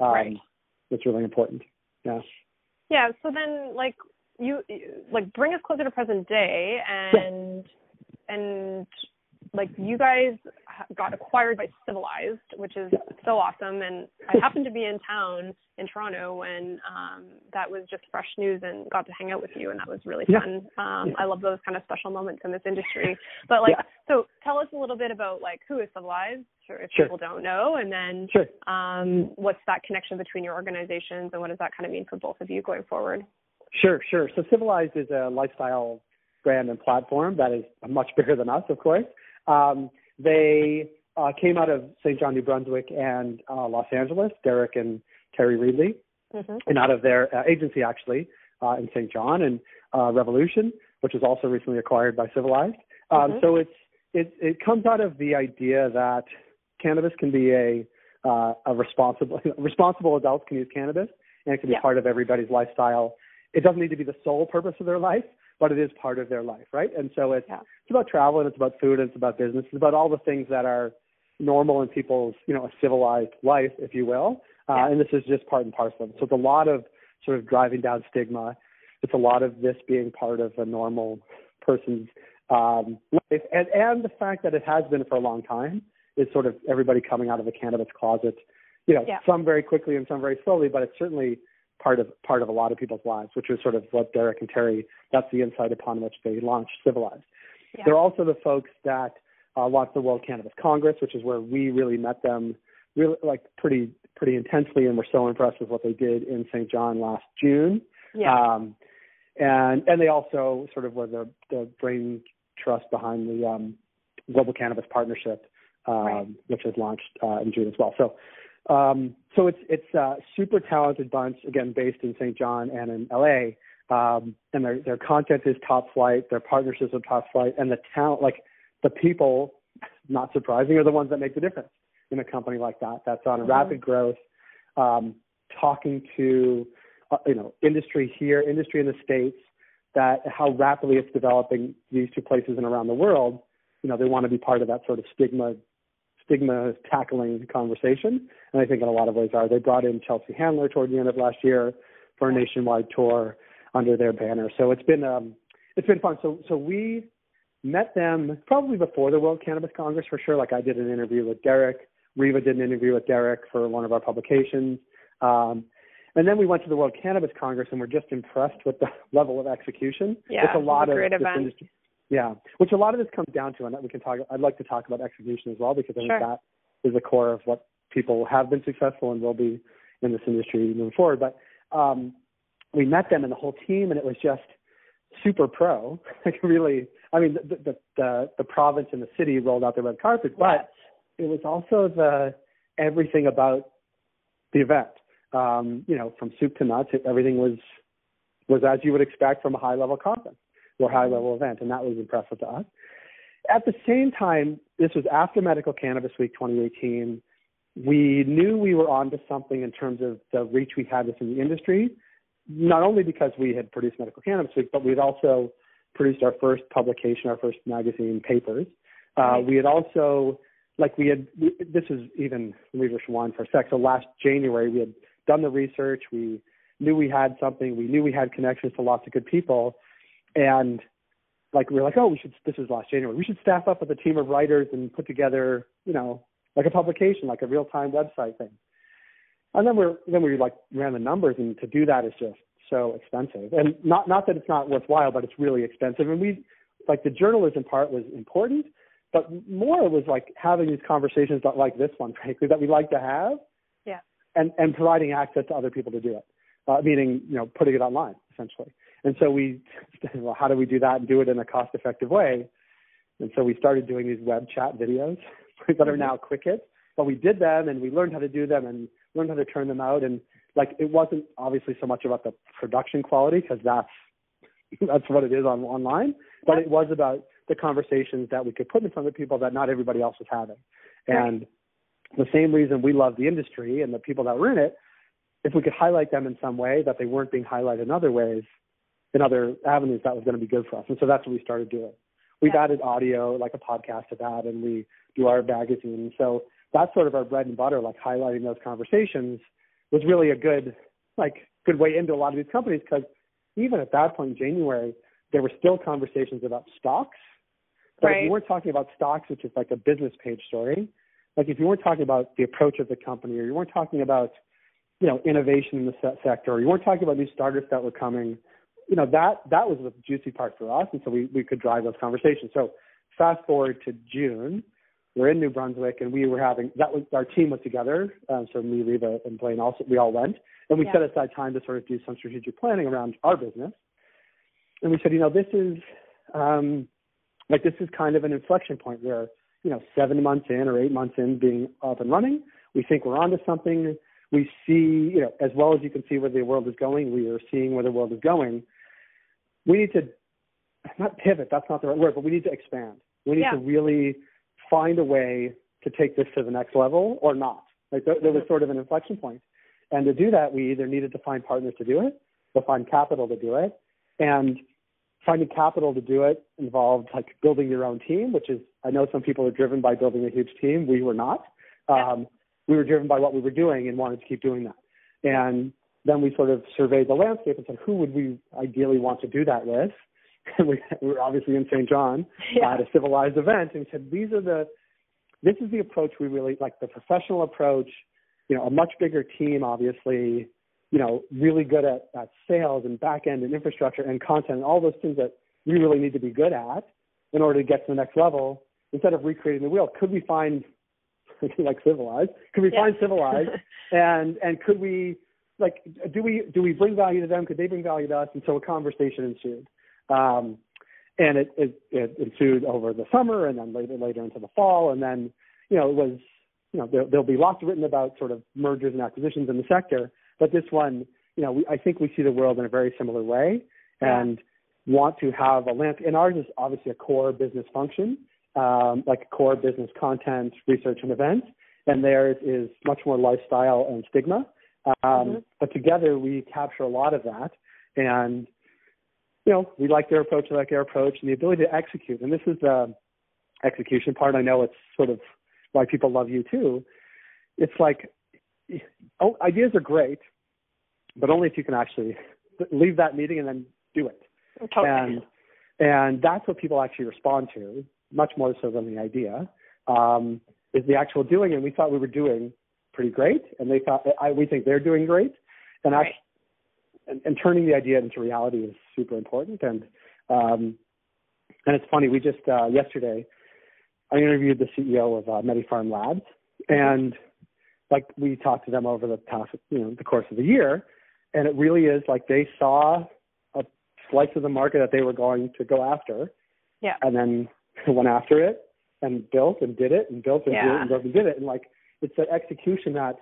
[SPEAKER 3] Um, right.
[SPEAKER 2] It's really important. Yeah.
[SPEAKER 3] Yeah. So then, like you, like bring us closer to present day, and yeah. and like you guys got acquired by Civilized, which is so awesome. And I happened to be in town in Toronto when um, that was just fresh news and got to hang out with you, and that was really fun. Yeah. Um, I love those kind of special moments in this industry. But like, yeah. so tell us a little bit about like who is Civilized, if sure. people don't know, and then
[SPEAKER 2] sure.
[SPEAKER 3] um, what's that connection between your organizations, and what does that kind of mean for both of you going forward?
[SPEAKER 2] Sure, sure. So Civilized is a lifestyle brand and platform that is much bigger than us, of course. Um, they uh, came out of St. John, New Brunswick, and uh, Los Angeles. Derek and Terry Riedle, mm-hmm. and out of their uh, agency actually uh, in St. John and uh, Revolution, which was also recently acquired by Civilized. Um, mm-hmm. So it's it it comes out of the idea that cannabis can be a uh, a responsible responsible adults can use cannabis and it can be yeah. part of everybody's lifestyle. It doesn't need to be the sole purpose of their life, but it is part of their life, right? And so it's yeah. it's about travel and it's about food and it's about business. It's about all the things that are normal in people's, you know, a civilized life, if you will. Uh, yeah. And this is just part and parcel. So it's a lot of sort of driving down stigma. It's a lot of this being part of a normal person's um, life, and and the fact that it has been for a long time is sort of everybody coming out of the cannabis closet. You know,
[SPEAKER 3] yeah.
[SPEAKER 2] some very quickly and some very slowly, but it's certainly part of part of a lot of people's lives, which is sort of what Derek and Terry. That's the insight upon which they launched Civilized. Yeah. They're also the folks that uh, launched the World Cannabis Congress, which is where we really met them, really like pretty pretty intensely, and we're so impressed with what they did in St. John last June.
[SPEAKER 3] Yeah. Um,
[SPEAKER 2] and and they also sort of were the the brain trust behind the um, Global Cannabis Partnership, um, right. which was launched uh, in June as well. So um, so it's it's a super talented bunch again based in St. John and in LA. Um, and their their content is top flight, their partnerships are top flight, and the talent like the people, not surprising, are the ones that make the difference in a company like that. That's on mm-hmm. rapid growth. Um, talking to uh, you know industry here, industry in the states, that how rapidly it's developing these two places and around the world. You know they want to be part of that sort of stigma stigma tackling conversation, and I think in a lot of ways are. They brought in Chelsea Handler toward the end of last year for a nationwide tour under their banner. So it's been um, it's been fun. So so we met them probably before the World Cannabis Congress for sure. Like I did an interview with Derek. Riva did an interview with Derek for one of our publications. Um, and then we went to the World Cannabis Congress and we're just impressed with the level of execution.
[SPEAKER 3] Yeah, it's a lot of great event. Industry,
[SPEAKER 2] yeah, which a lot of this comes down to, and we can talk. I'd like to talk about execution as well because I think that is the core of what people have been successful and will be in this industry moving forward. But um, we met them and the whole team, and it was just super pro. like really, I mean, the, the the the province and the city rolled out the red carpet, but it was also the everything about the event. Um, you know, from soup to nuts, it, everything was was as you would expect from a high level conference or high level event, and that was impressive to us. At the same time, this was after Medical Cannabis Week 2018. We knew we were onto something in terms of the reach we had within the industry, not only because we had produced Medical Cannabis Week, but we had also produced our first publication, our first magazine papers. Uh, we had also, like we had, we, this is even Leaders One for a sec. So last January, we had done the research. We knew we had something. We knew we had connections to lots of good people and like we were like, oh, we should. This was last January. We should staff up with a team of writers and put together, you know, like a publication, like a real time website thing. And then we're then we like ran the numbers, and to do that is just so expensive. And not not that it's not worthwhile, but it's really expensive. And we like the journalism part was important, but more was like having these conversations like this one, frankly, that we like to have.
[SPEAKER 3] Yeah.
[SPEAKER 2] And and providing access to other people to do it, uh, meaning you know putting it online essentially. And so we, well, how do we do that and do it in a cost effective way? And so we started doing these web chat videos that are mm-hmm. now quick hits. But we did them and we learned how to do them and learned how to turn them out. And like it wasn't obviously so much about the production quality because that's that's what it is on online. but it was about the conversations that we could put in front of people that not everybody else was having. And the same reason we love the industry and the people that were in it, if we could highlight them in some way that they weren't being highlighted in other ways, in other avenues, that was going to be good for us. And so that's what we started doing. We've yeah. added audio, like a podcast to that, and we do our magazine. So that's sort of our bread and butter, like highlighting those conversations was really a good, like, good way into a lot of these companies because even at that point in January, there were still conversations about stocks. But right. if you weren't talking about stocks, which is like a business page story, like if you weren't talking about the approach of the company, or you weren't talking about, you know, innovation in the sector, or you weren't talking about new startups that were coming, you know, that that was the juicy part for us, and so we we could drive those conversations. So fast forward to June, we're in New Brunswick, and we were having that was our team was together. Um, so me, Reva, and Blaine also we all went, and we yeah. set aside time to sort of do some strategic planning around our business. And we said, you know, this is um, like this is kind of an inflection point where you know seven months in or eight months in being up and running, we think we're onto something. We see, you know, as well as you can see where the world is going, we are seeing where the world is going. We need to not pivot, that's not the right word, but we need to expand. We need yeah. to really find a way to take this to the next level or not. Like there, there was sort of an inflection point. And to do that, we either needed to find partners to do it or find capital to do it. And finding capital to do it involved like building your own team, which is, I know some people are driven by building a huge team. We were not. Um, we were driven by what we were doing and wanted to keep doing that. And then we sort of surveyed the landscape and said, who would we ideally want to do that with? we, we were obviously in St. John yeah. at a civilized event, and we said these are the this is the approach we really like the professional approach. You know, a much bigger team, obviously. You know, really good at, at sales and back end and infrastructure and content and all those things that we really need to be good at in order to get to the next level. Instead of recreating the wheel, could we find like civilized? Could we yeah. find civilized? and and could we like do we do we bring value to them? Could they bring value to us? And so a conversation ensued. Um, and it, it, it ensued over the summer and then later later into the fall and then you know it was you know there, there'll be lots written about sort of mergers and acquisitions in the sector but this one you know we, I think we see the world in a very similar way and want to have a lamp and ours is obviously a core business function um, like core business content research and events and theirs is much more lifestyle and stigma um, mm-hmm. but together we capture a lot of that and you know, we like their approach, we like their approach, and the ability to execute. And this is the execution part. I know it's sort of why people love you too. It's like oh, ideas are great, but only if you can actually leave that meeting and then do it.
[SPEAKER 3] Totally.
[SPEAKER 2] And and that's what people actually respond to, much more so than the idea, um, is the actual doing. And we thought we were doing pretty great, and they thought I, we think they're doing great. And right and, and turning the idea into reality is super important. And um, and it's funny, we just uh, yesterday I interviewed the CEO of uh, MediPharm Labs, and like we talked to them over the past, you know, the course of the year, and it really is like they saw a slice of the market that they were going to go after,
[SPEAKER 3] yeah,
[SPEAKER 2] and then went after it and built and did it and built and
[SPEAKER 3] yeah.
[SPEAKER 2] did it and built and did it, and like it's the execution that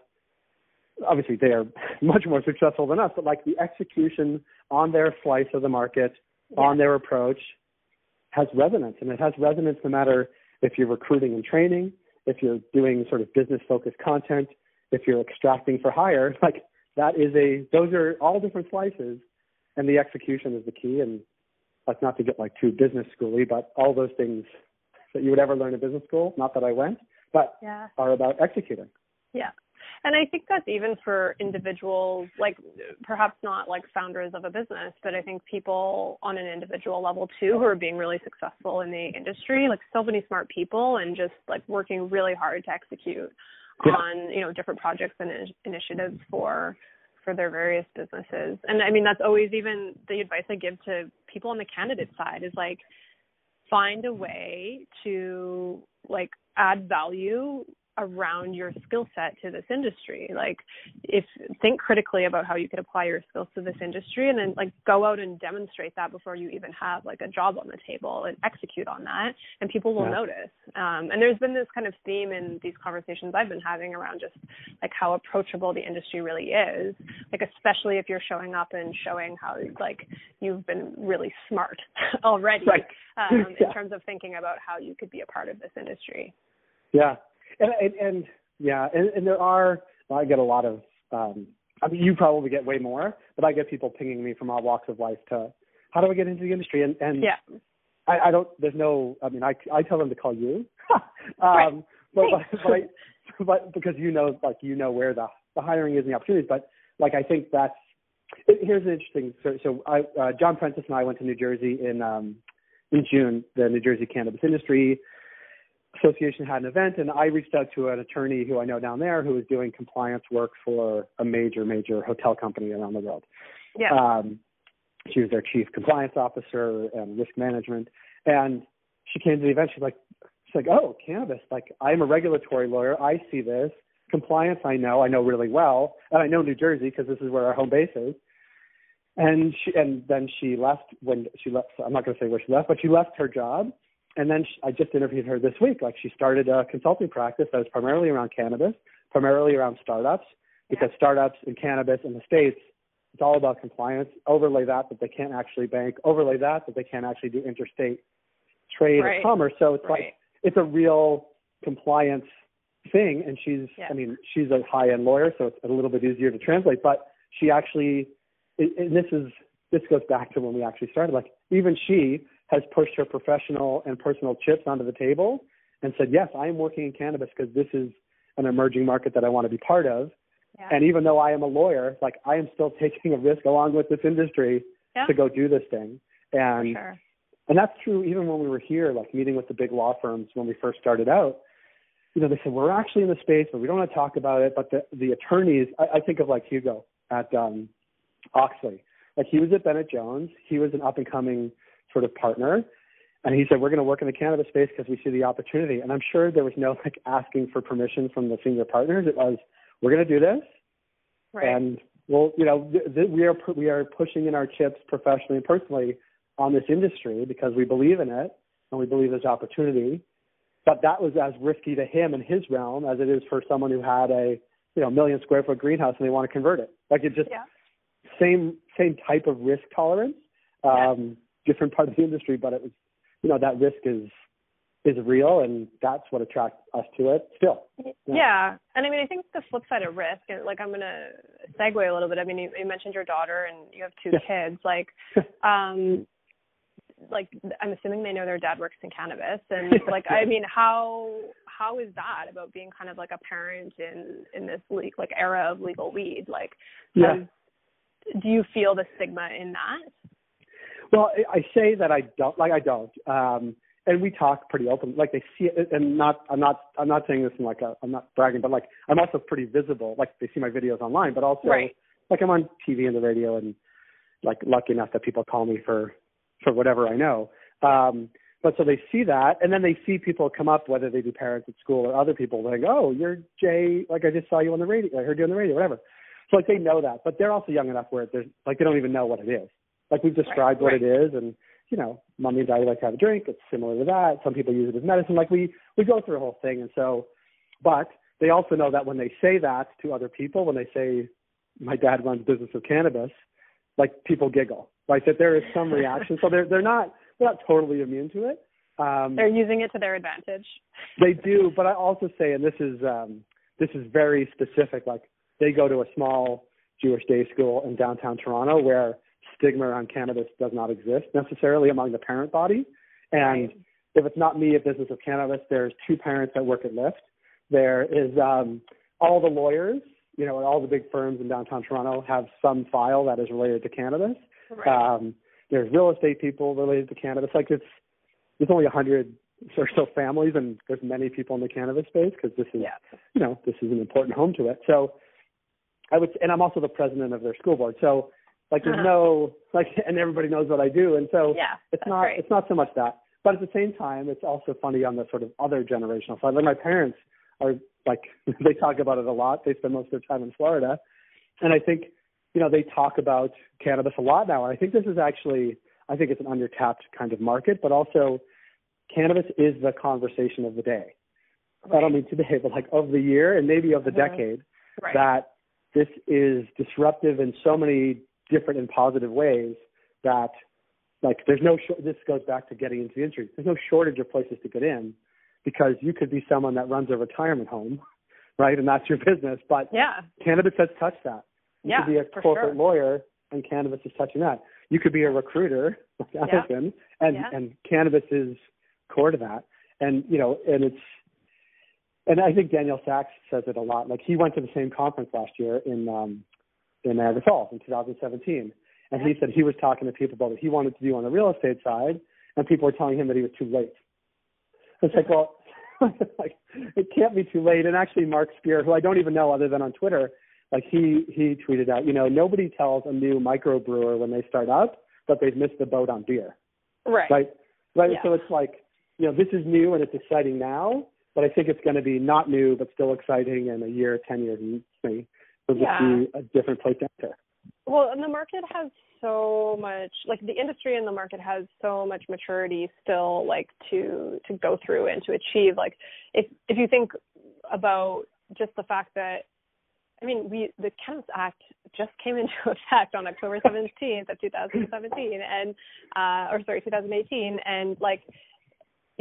[SPEAKER 2] obviously they are much more successful than us, but like the execution on their slice of the market, yeah. on their approach, has resonance, and it has resonance no matter if you're recruiting and training, if you're doing sort of business focused content, if you're extracting for hire, like that is a those are all different slices, and the execution is the key. And like not to get like too business schooly, but all those things that you would ever learn in business school, not that I went, but
[SPEAKER 3] yeah.
[SPEAKER 2] are about executing.
[SPEAKER 3] Yeah. And I think that's even for individuals, like perhaps not like founders of a business, but I think people on an individual level too who are being really successful in the industry, like so many smart people and just like working really hard to execute yeah. on, you know, different projects and initiatives for for their various businesses. And I mean that's always even the advice I give to people on the candidate side is like find a way to like add value
[SPEAKER 1] around your skill set to this industry like if think critically about how you could apply your skills to this industry and then like go out and demonstrate that before you even have like a job on the table and execute on that and people will yeah. notice um, and there's been this kind of theme in these conversations i've been having around just like how approachable the industry really is like especially if you're showing up and showing how like you've been really smart already
[SPEAKER 2] right.
[SPEAKER 1] um, yeah. in terms of thinking about how you could be a part of this industry
[SPEAKER 2] yeah and, and, and yeah, and, and there are. I get a lot of. Um, I mean, you probably get way more, but I get people pinging me from all walks of life to, how do I get into the industry? And and
[SPEAKER 1] yeah.
[SPEAKER 2] I, I don't. There's no. I mean, I I tell them to call you. um,
[SPEAKER 1] right.
[SPEAKER 2] but, but, but, I, but because you know, like you know where the the hiring is and the opportunities. But like I think that's here's an interesting. So, so I, uh, John Prentice and I went to New Jersey in um, in June. The New Jersey Cannabis Industry association had an event and I reached out to an attorney who I know down there who was doing compliance work for a major, major hotel company around the world.
[SPEAKER 1] Yeah.
[SPEAKER 2] Um, she was their chief compliance officer and risk management. And she came to the event. She's like, she's like, oh, cannabis. Like, I'm a regulatory lawyer. I see this. Compliance, I know. I know really well. And I know New Jersey because this is where our home base is. And she, and then she left when she left. I'm not going to say where she left, but she left her job and then she, I just interviewed her this week. Like she started a consulting practice that was primarily around cannabis, primarily around startups, because startups in cannabis in the states, it's all about compliance. Overlay that that they can't actually bank. Overlay that that they can't actually do interstate trade
[SPEAKER 1] right.
[SPEAKER 2] or commerce. So it's
[SPEAKER 1] right.
[SPEAKER 2] like it's a real compliance thing. And she's,
[SPEAKER 1] yeah.
[SPEAKER 2] I mean, she's a high end lawyer, so it's a little bit easier to translate. But she actually, and this is this goes back to when we actually started. Like even she has pushed her professional and personal chips onto the table and said, yes, I am working in cannabis because this is an emerging market that I want to be part of.
[SPEAKER 1] Yeah.
[SPEAKER 2] And even though I am a lawyer, like I am still taking a risk along with this industry
[SPEAKER 1] yeah.
[SPEAKER 2] to go do this thing. And
[SPEAKER 1] sure.
[SPEAKER 2] and that's true even when we were here, like meeting with the big law firms when we first started out. You know, they said we're actually in the space, but we don't want to talk about it. But the the attorneys, I, I think of like Hugo at um, Auxly. Like he was at Bennett Jones. He was an up and coming sort of partner. And he said, we're going to work in the cannabis space because we see the opportunity. And I'm sure there was no like asking for permission from the senior partners. It was, we're going to do this.
[SPEAKER 1] Right.
[SPEAKER 2] And well, you know, th- th- we are we are pushing in our chips professionally and personally on this industry because we believe in it and we believe there's opportunity. But that was as risky to him in his realm as it is for someone who had a you know million square foot greenhouse and they want to convert it. Like it just
[SPEAKER 1] yeah.
[SPEAKER 2] same same type of risk tolerance. Um, different part of the industry, but it was, you know, that risk is is real, and that's what attracts us to it. Still,
[SPEAKER 1] yeah. yeah. and I mean, I think the flip side of risk, and like I'm gonna segue a little bit. I mean, you, you mentioned your daughter, and you have two
[SPEAKER 2] yeah.
[SPEAKER 1] kids. Like, um, like I'm assuming they know their dad works in cannabis, and like I mean, how how is that about being kind of like a parent in in this le- like era of legal weed? Like,
[SPEAKER 2] yeah.
[SPEAKER 1] Um, do you feel the stigma in that?
[SPEAKER 2] Well, I say that I don't like I don't. Um and we talk pretty open like they see it and not i'm not i'm not saying this in like a i'm not bragging but like i'm also pretty visible like they see my videos online but also
[SPEAKER 1] right.
[SPEAKER 2] like i'm on tv and the radio and like lucky enough that people call me for for whatever i know um but so they see that and then they see people come up whether they do parents at school or other people like oh you're jay like i just saw you on the radio i heard you on the radio whatever so like they know that but they're also young enough where they're like they don't even know what it is like we've described
[SPEAKER 1] right,
[SPEAKER 2] what
[SPEAKER 1] right.
[SPEAKER 2] it is, and you know, mommy and daddy like to have a drink. It's similar to that. Some people use it as medicine. Like we we go through a whole thing, and so, but they also know that when they say that to other people, when they say, "My dad runs business of cannabis," like people giggle. Like that there is some reaction. so they're they're not they're not totally immune to it. Um,
[SPEAKER 1] they're using it to their advantage.
[SPEAKER 2] They do, but I also say, and this is um, this is very specific. Like they go to a small Jewish day school in downtown Toronto where stigma around cannabis does not exist necessarily among the parent body. And
[SPEAKER 1] right.
[SPEAKER 2] if it's not me at Business of Cannabis, there's two parents that work at Lift. There is um, all the lawyers, you know, all the big firms in downtown Toronto have some file that is related to cannabis.
[SPEAKER 1] Right.
[SPEAKER 2] Um, there's real estate people related to cannabis. Like it's, there's only a hundred or so families, and there's many people in the cannabis space because this is,
[SPEAKER 1] yeah.
[SPEAKER 2] you know, this is an important home to it. So I would, and I'm also the president of their school board. So like there's uh-huh. no like, and everybody knows what I do, and so
[SPEAKER 1] yeah,
[SPEAKER 2] it's not
[SPEAKER 1] great.
[SPEAKER 2] it's not so much that, but at the same time, it's also funny on the sort of other generational side. Like my parents are like they talk about it a lot. They spend most of their time in Florida, and I think you know they talk about cannabis a lot now. And I think this is actually I think it's an undertapped kind of market, but also cannabis is the conversation of the day. Right. I don't mean today, but like of the year and maybe of the mm-hmm. decade.
[SPEAKER 1] Right.
[SPEAKER 2] That this is disruptive in so many different and positive ways that like there's no this goes back to getting into the industry. There's no shortage of places to get in because you could be someone that runs a retirement home, right? And that's your business. But
[SPEAKER 1] yeah.
[SPEAKER 2] cannabis has touched that. You
[SPEAKER 1] yeah,
[SPEAKER 2] could be a corporate
[SPEAKER 1] sure.
[SPEAKER 2] lawyer and cannabis is touching that. You could be a recruiter like yeah. and
[SPEAKER 1] yeah.
[SPEAKER 2] and cannabis is core to that. And you know, and it's and I think Daniel Sachs says it a lot. Like he went to the same conference last year in um in Niagara Falls in 2017, and he said he was talking to people about what he wanted to do on the real estate side, and people were telling him that he was too late. It's like, well, like it can't be too late. And actually, Mark Spear, who I don't even know other than on Twitter, like he he tweeted out, you know, nobody tells a new microbrewer when they start up that they've missed the boat on beer.
[SPEAKER 1] Right.
[SPEAKER 2] Right. Right.
[SPEAKER 1] Yeah.
[SPEAKER 2] So it's like, you know, this is new and it's exciting now, but I think it's going to be not new but still exciting in a year, ten years, and
[SPEAKER 1] yeah.
[SPEAKER 2] be a different place to enter.
[SPEAKER 1] Well, and the market has so much like the industry and the market has so much maturity still like to to go through and to achieve like if if you think about just the fact that I mean, we the Cannabis Act just came into effect on October 17th of 2017, and uh, or sorry, 2018, and like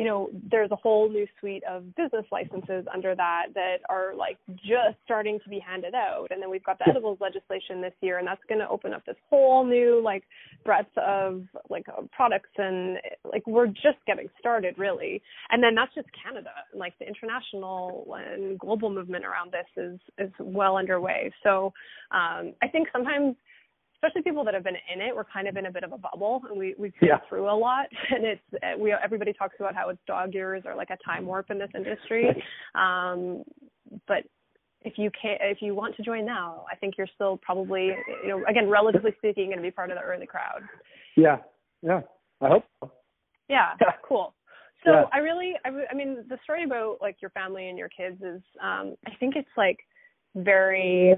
[SPEAKER 1] you know, there's a whole new suite of business licenses under that that are like just starting to be handed out. And then we've got the edibles legislation this year, and that's going to open up this whole new like breadth of like products. And like we're just getting started, really. And then that's just Canada. Like the international and global movement around this is is well underway. So um, I think sometimes especially people that have been in it, we're kind of in a bit of a bubble, and we we've been
[SPEAKER 2] yeah.
[SPEAKER 1] through a lot. And it's we everybody talks about how it's dog years or like a time warp in this industry. Um, but if you can if you want to join now, I think you're still probably you know again relatively speaking going to be part of the early crowd.
[SPEAKER 2] Yeah, yeah, I hope. So.
[SPEAKER 1] Yeah, cool. So
[SPEAKER 2] yeah.
[SPEAKER 1] I really, I, I mean, the story about like your family and your kids is, um, I think it's like very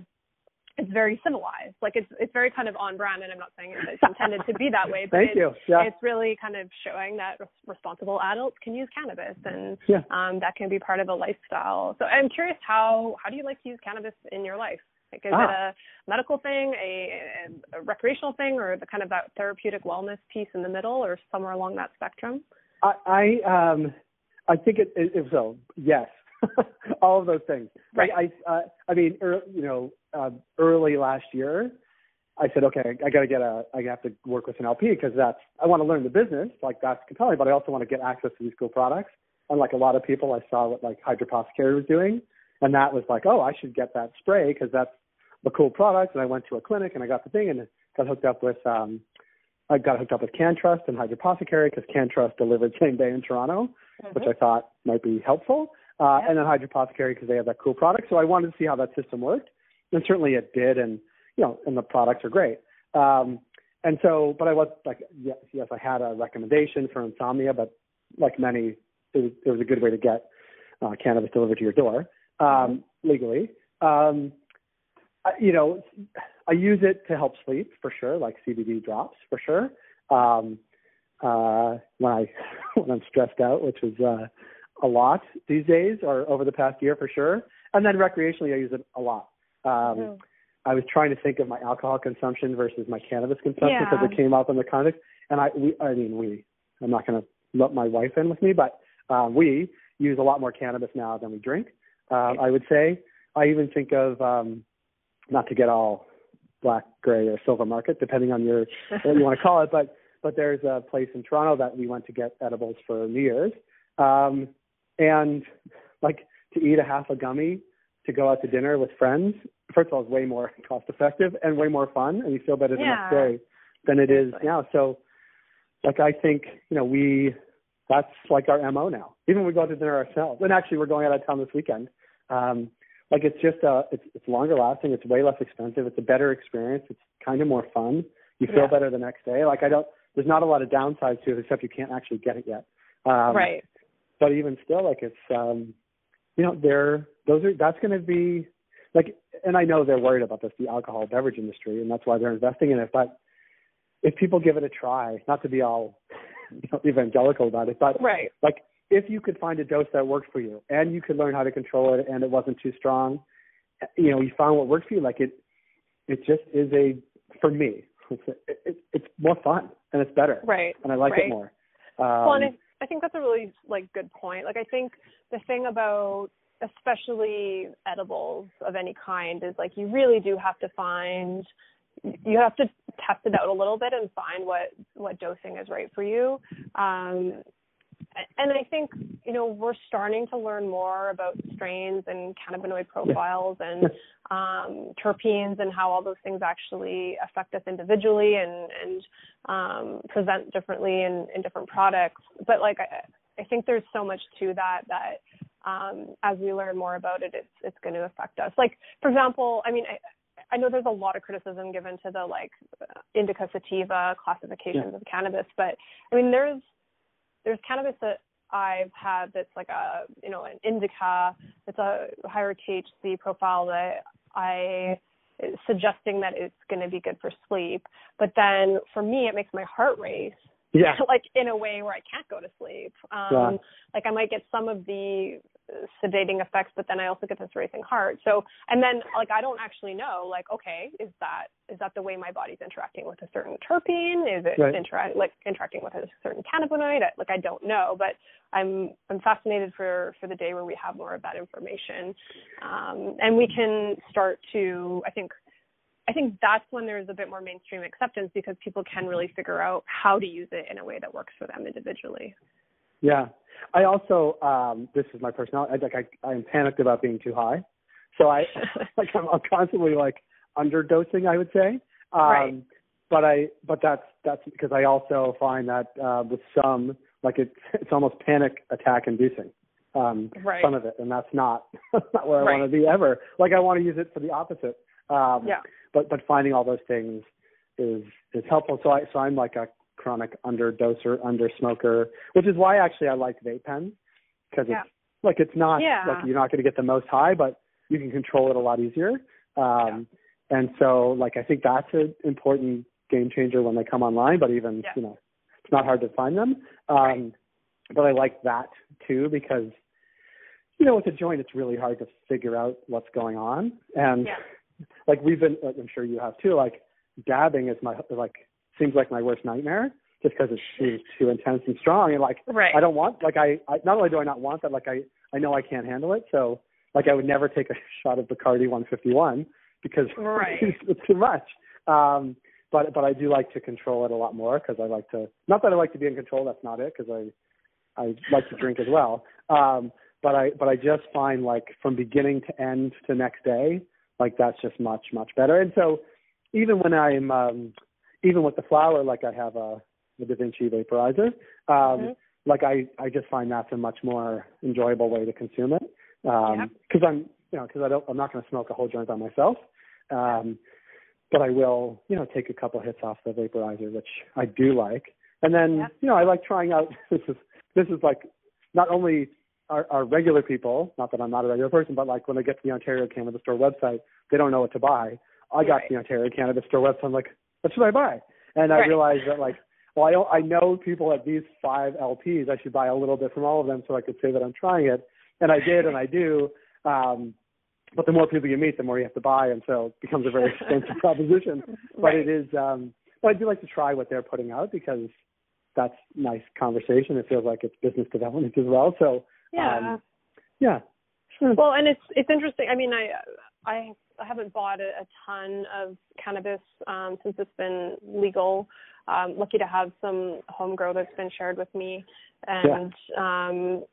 [SPEAKER 1] it's very civilized. Like it's it's very kind of on brand, and I'm not saying it's intended to be that way, but
[SPEAKER 2] Thank
[SPEAKER 1] it's,
[SPEAKER 2] you. Yeah.
[SPEAKER 1] it's really kind of showing that responsible adults can use cannabis, and
[SPEAKER 2] yeah.
[SPEAKER 1] um, that can be part of a lifestyle. So I'm curious how how do you like to use cannabis in your life? Like, is
[SPEAKER 2] ah.
[SPEAKER 1] it a medical thing, a, a recreational thing, or the kind of that therapeutic wellness piece in the middle, or somewhere along that spectrum?
[SPEAKER 2] I, I um I think it, it, it so yes, all of those things.
[SPEAKER 1] Right.
[SPEAKER 2] Like I uh, I mean er, you know uh, early last year, I said, okay, I got to get a, I have to work with an LP because that's, I want to learn the business, like that's compelling, but I also want to get access to these cool products. And like a lot of people, I saw what like Hydropothecary was doing, and that was like, oh, I should get that spray because that's a cool product. And I went to a clinic and I got the thing and got hooked up with, um, I got hooked up with CannTrust and Hydropothecary because CannTrust delivered same day in Toronto,
[SPEAKER 1] mm-hmm.
[SPEAKER 2] which I thought might be helpful. Uh,
[SPEAKER 1] yeah.
[SPEAKER 2] And then Hydropothecary because they have that cool product. So I wanted to see how that system worked and certainly it did, and you know, and the products are great. Um, and so, but I was like, yes, yes, I had a recommendation for insomnia, but like many, it was, it was a good way to get uh, cannabis delivered to your door um, legally. Um, I, you know, I use it to help sleep for sure, like CBD drops for sure. Um, uh, when I when I'm stressed out, which is uh, a lot these days, or over the past year for sure. And then recreationally, I use it a lot. Um, mm-hmm. I was trying to think of my alcohol consumption versus my cannabis consumption
[SPEAKER 1] yeah.
[SPEAKER 2] because it came up in the context. And I, we, I mean, we, I'm not going to let my wife in with me, but um, we use a lot more cannabis now than we drink. Uh, I would say. I even think of, um, not to get all black, gray, or silver market, depending on your what you want to call it, but but there's a place in Toronto that we went to get edibles for New Year's, um, and like to eat a half a gummy to go out to dinner with friends, first of all, is way more cost effective and way more fun, and you feel better the
[SPEAKER 1] yeah.
[SPEAKER 2] next day than it is now. So, like, I think you know we that's like our mo now. Even when we go out to dinner ourselves, and actually we're going out of town this weekend. Um, like it's just uh it's it's longer lasting. It's way less expensive. It's a better experience. It's kind of more fun. You feel
[SPEAKER 1] yeah.
[SPEAKER 2] better the next day. Like I don't. There's not a lot of downsides to it except you can't actually get it yet. Um,
[SPEAKER 1] right.
[SPEAKER 2] But even still, like it's um, you know they're those are that's going to be like, and I know they're worried about this, the alcohol beverage industry, and that's why they're investing in it. But if people give it a try, not to be all you know, evangelical about it, but
[SPEAKER 1] right.
[SPEAKER 2] like if you could find a dose that worked for you and you could learn how to control it and it wasn't too strong, you know, you found what worked for you. Like it, it just is a for me. It's it, it's more fun and it's better.
[SPEAKER 1] Right.
[SPEAKER 2] And I like
[SPEAKER 1] right.
[SPEAKER 2] it more.
[SPEAKER 1] Um, well, and I, I think that's a really like good point. Like I think the thing about especially edibles of any kind is like you really do have to find you have to test it out a little bit and find what what dosing is right for you um, and I think you know we're starting to learn more about strains and cannabinoid profiles and um, terpenes and how all those things actually affect us individually and and um, present differently in, in different products. But like I, I think there's so much to that that um, as we learn more about it, it's it's going to affect us. Like for example, I mean. I, I know there's a lot of criticism given to the like indica sativa classifications yeah. of cannabis, but I mean there's there's cannabis that I've had that's like a you know an indica it's a higher THC profile that I suggesting that it's going to be good for sleep. But then for me it makes my heart race
[SPEAKER 2] yeah
[SPEAKER 1] like in a way where I can't go to sleep um yeah. like I might get some of the sedating effects, but then I also get this racing heart. So, and then like I don't actually know, like, okay, is that is that the way my body's interacting with a certain terpene? Is it right. interact like interacting with a certain cannabinoid? Like I don't know, but I'm I'm fascinated for for the day where we have more of that information, um, and we can start to I think. I think that's when there's a bit more mainstream acceptance because people can really figure out how to use it in a way that works for them individually.
[SPEAKER 2] Yeah, I also um this is my personality. I, like I I'm panicked about being too high, so I like I'm, I'm constantly like underdosing. I would say. Um,
[SPEAKER 1] right.
[SPEAKER 2] But I but that's that's because I also find that uh, with some like it's it's almost panic attack inducing. Um,
[SPEAKER 1] right.
[SPEAKER 2] Some of it, and that's not not where I
[SPEAKER 1] right.
[SPEAKER 2] want to be ever. Like I want to use it for the opposite. Um,
[SPEAKER 1] yeah.
[SPEAKER 2] But but finding all those things is is helpful. So I so I'm like a chronic underdoser, under smoker, which is why actually I like vape pens because
[SPEAKER 1] yeah.
[SPEAKER 2] it's like it's not
[SPEAKER 1] yeah.
[SPEAKER 2] like you're not going to get the most high, but you can control it a lot easier. Um, yeah. And so like I think that's an important game changer when they come online. But even
[SPEAKER 1] yeah.
[SPEAKER 2] you know it's not hard to find them. Um,
[SPEAKER 1] right.
[SPEAKER 2] But I like that too because you know with a joint it's really hard to figure out what's going on and. Like we've been like I'm sure you have too like dabbing is my like seems like my worst nightmare just because it's, too intense and strong and like
[SPEAKER 1] right.
[SPEAKER 2] I don't want like I, I not only do I not want that like I I know I can't handle it so like I would never take a shot of Bacardi 151 because
[SPEAKER 1] right.
[SPEAKER 2] it's, it's too much um but but I do like to control it a lot more because I like to not that I like to be in control that's not it because I I like to drink as well um but I but I just find like from beginning to end to next day like that's just much much better and so even when I'm um even with the flower, like I have a the Da Vinci vaporizer. Um,
[SPEAKER 1] mm-hmm.
[SPEAKER 2] Like I, I just find that's a much more enjoyable way to consume it. Because
[SPEAKER 1] yeah.
[SPEAKER 2] I'm, you know, because I don't, I'm not going to smoke a whole joint by myself. Um, but I will, you know, take a couple hits off the vaporizer, which I do like. And then,
[SPEAKER 1] yeah.
[SPEAKER 2] you know, I like trying out. This is this is like not only our, our regular people, not that I'm not a regular person, but like when they get to the Ontario Cannabis Store website, they don't know what to buy. I got
[SPEAKER 1] right.
[SPEAKER 2] the Ontario Cannabis Store website. I'm like, what should I buy? And I
[SPEAKER 1] right.
[SPEAKER 2] realized that like, well, I I know people at these five LPs. I should buy a little bit from all of them so I could say that I'm trying it. And I did, and I do. Um, but the more people you meet, the more you have to buy, and so it becomes a very expensive proposition. But
[SPEAKER 1] right.
[SPEAKER 2] it is. Um, but I do like to try what they're putting out because that's nice conversation. It feels like it's business development as well. So
[SPEAKER 1] yeah,
[SPEAKER 2] um, yeah. Sure.
[SPEAKER 1] Well, and it's it's interesting. I mean, I I I haven't bought a, a ton of cannabis um, since it's been legal. Um, lucky to have some home grow that's been shared with me, and yeah. um,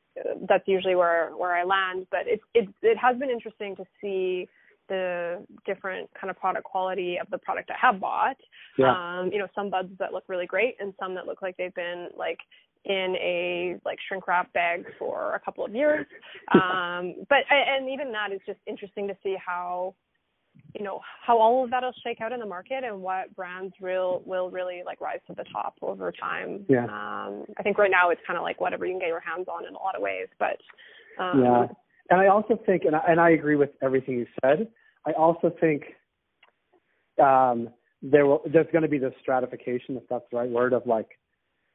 [SPEAKER 1] that's usually where where I land. But it it it has been interesting to see the different kind of product quality of the product I have bought.
[SPEAKER 2] Yeah.
[SPEAKER 1] Um, you know, some buds that look really great and some that look like they've been like in a like shrink wrap bag for a couple of years. Um, but and even that is just interesting to see how you know how all of that will shake out in the market and what brands will will really like rise to the top over time.
[SPEAKER 2] Yeah.
[SPEAKER 1] Um, I think right now it's kind of like whatever you can get your hands on in a lot of ways, but um,
[SPEAKER 2] yeah. and I also think, and I, and I agree with everything you said. I also think um, there will there's going to be this stratification, if that's the right word, of like,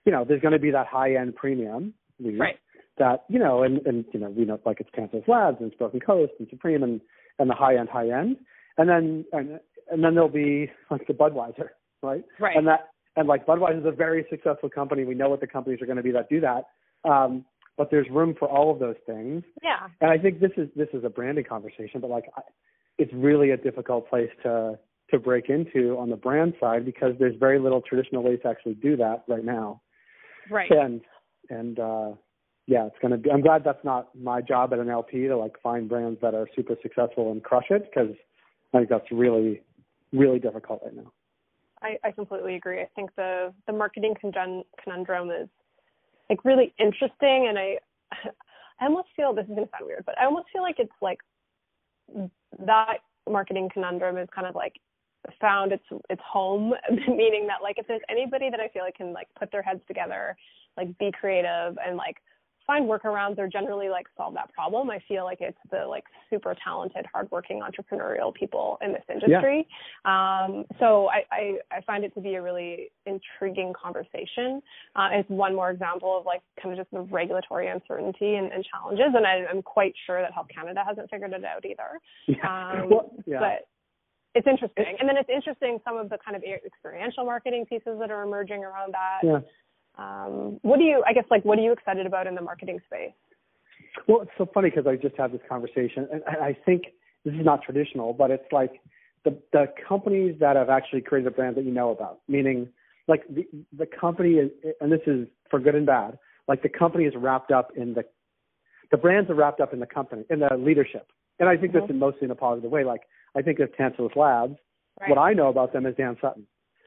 [SPEAKER 2] you know, there's going to be that high end premium lead
[SPEAKER 1] right.
[SPEAKER 2] that you know, and and you know, we know like it's Tantalus Labs and it's Broken Coast and Supreme and and the high end high end, and then and and then there'll be like the Budweiser, right?
[SPEAKER 1] Right.
[SPEAKER 2] And that and like Budweiser is a very successful company. We know what the companies are going to be that do that. Um, but there's room for all of those things.
[SPEAKER 1] Yeah.
[SPEAKER 2] And I think this is this is a branding conversation, but like I, it's really a difficult place to to break into on the brand side because there's very little traditional ways to actually do that right now.
[SPEAKER 1] Right.
[SPEAKER 2] And and uh yeah, it's gonna be. I'm glad that's not my job at an LP to like find brands that are super successful and crush it because I think that's really really difficult right now.
[SPEAKER 1] I, I completely agree. I think the the marketing conundrum is like really interesting, and I I almost feel this is gonna sound weird, but I almost feel like it's like that marketing conundrum is kind of like found its its home meaning that like if there's anybody that i feel like can like put their heads together like be creative and like find workarounds or generally like solve that problem i feel like it's the like super talented hardworking entrepreneurial people in this industry yeah. um so I, I i find it to be a really intriguing conversation uh, it's one more example of like kind of just the regulatory uncertainty and, and challenges and I, i'm quite sure that health canada hasn't figured it out either
[SPEAKER 2] yeah. Um, well, yeah.
[SPEAKER 1] but it's interesting. And then it's interesting some of the kind of experiential marketing pieces that are emerging around that.
[SPEAKER 2] Yeah.
[SPEAKER 1] Um, what do you, I guess, like, what are you excited about in the marketing space?
[SPEAKER 2] Well, it's so funny because I just had this conversation, and I think this is not traditional, but it's like the the companies that have actually created a brand that you know about, meaning like the the company is, and this is for good and bad, like the company is wrapped up in the the brands are wrapped up in the company in the leadership, and I think mm-hmm. this is mostly in a positive way. Like I think of Tantalus Labs. Right. What I know about them is Dan Sutton,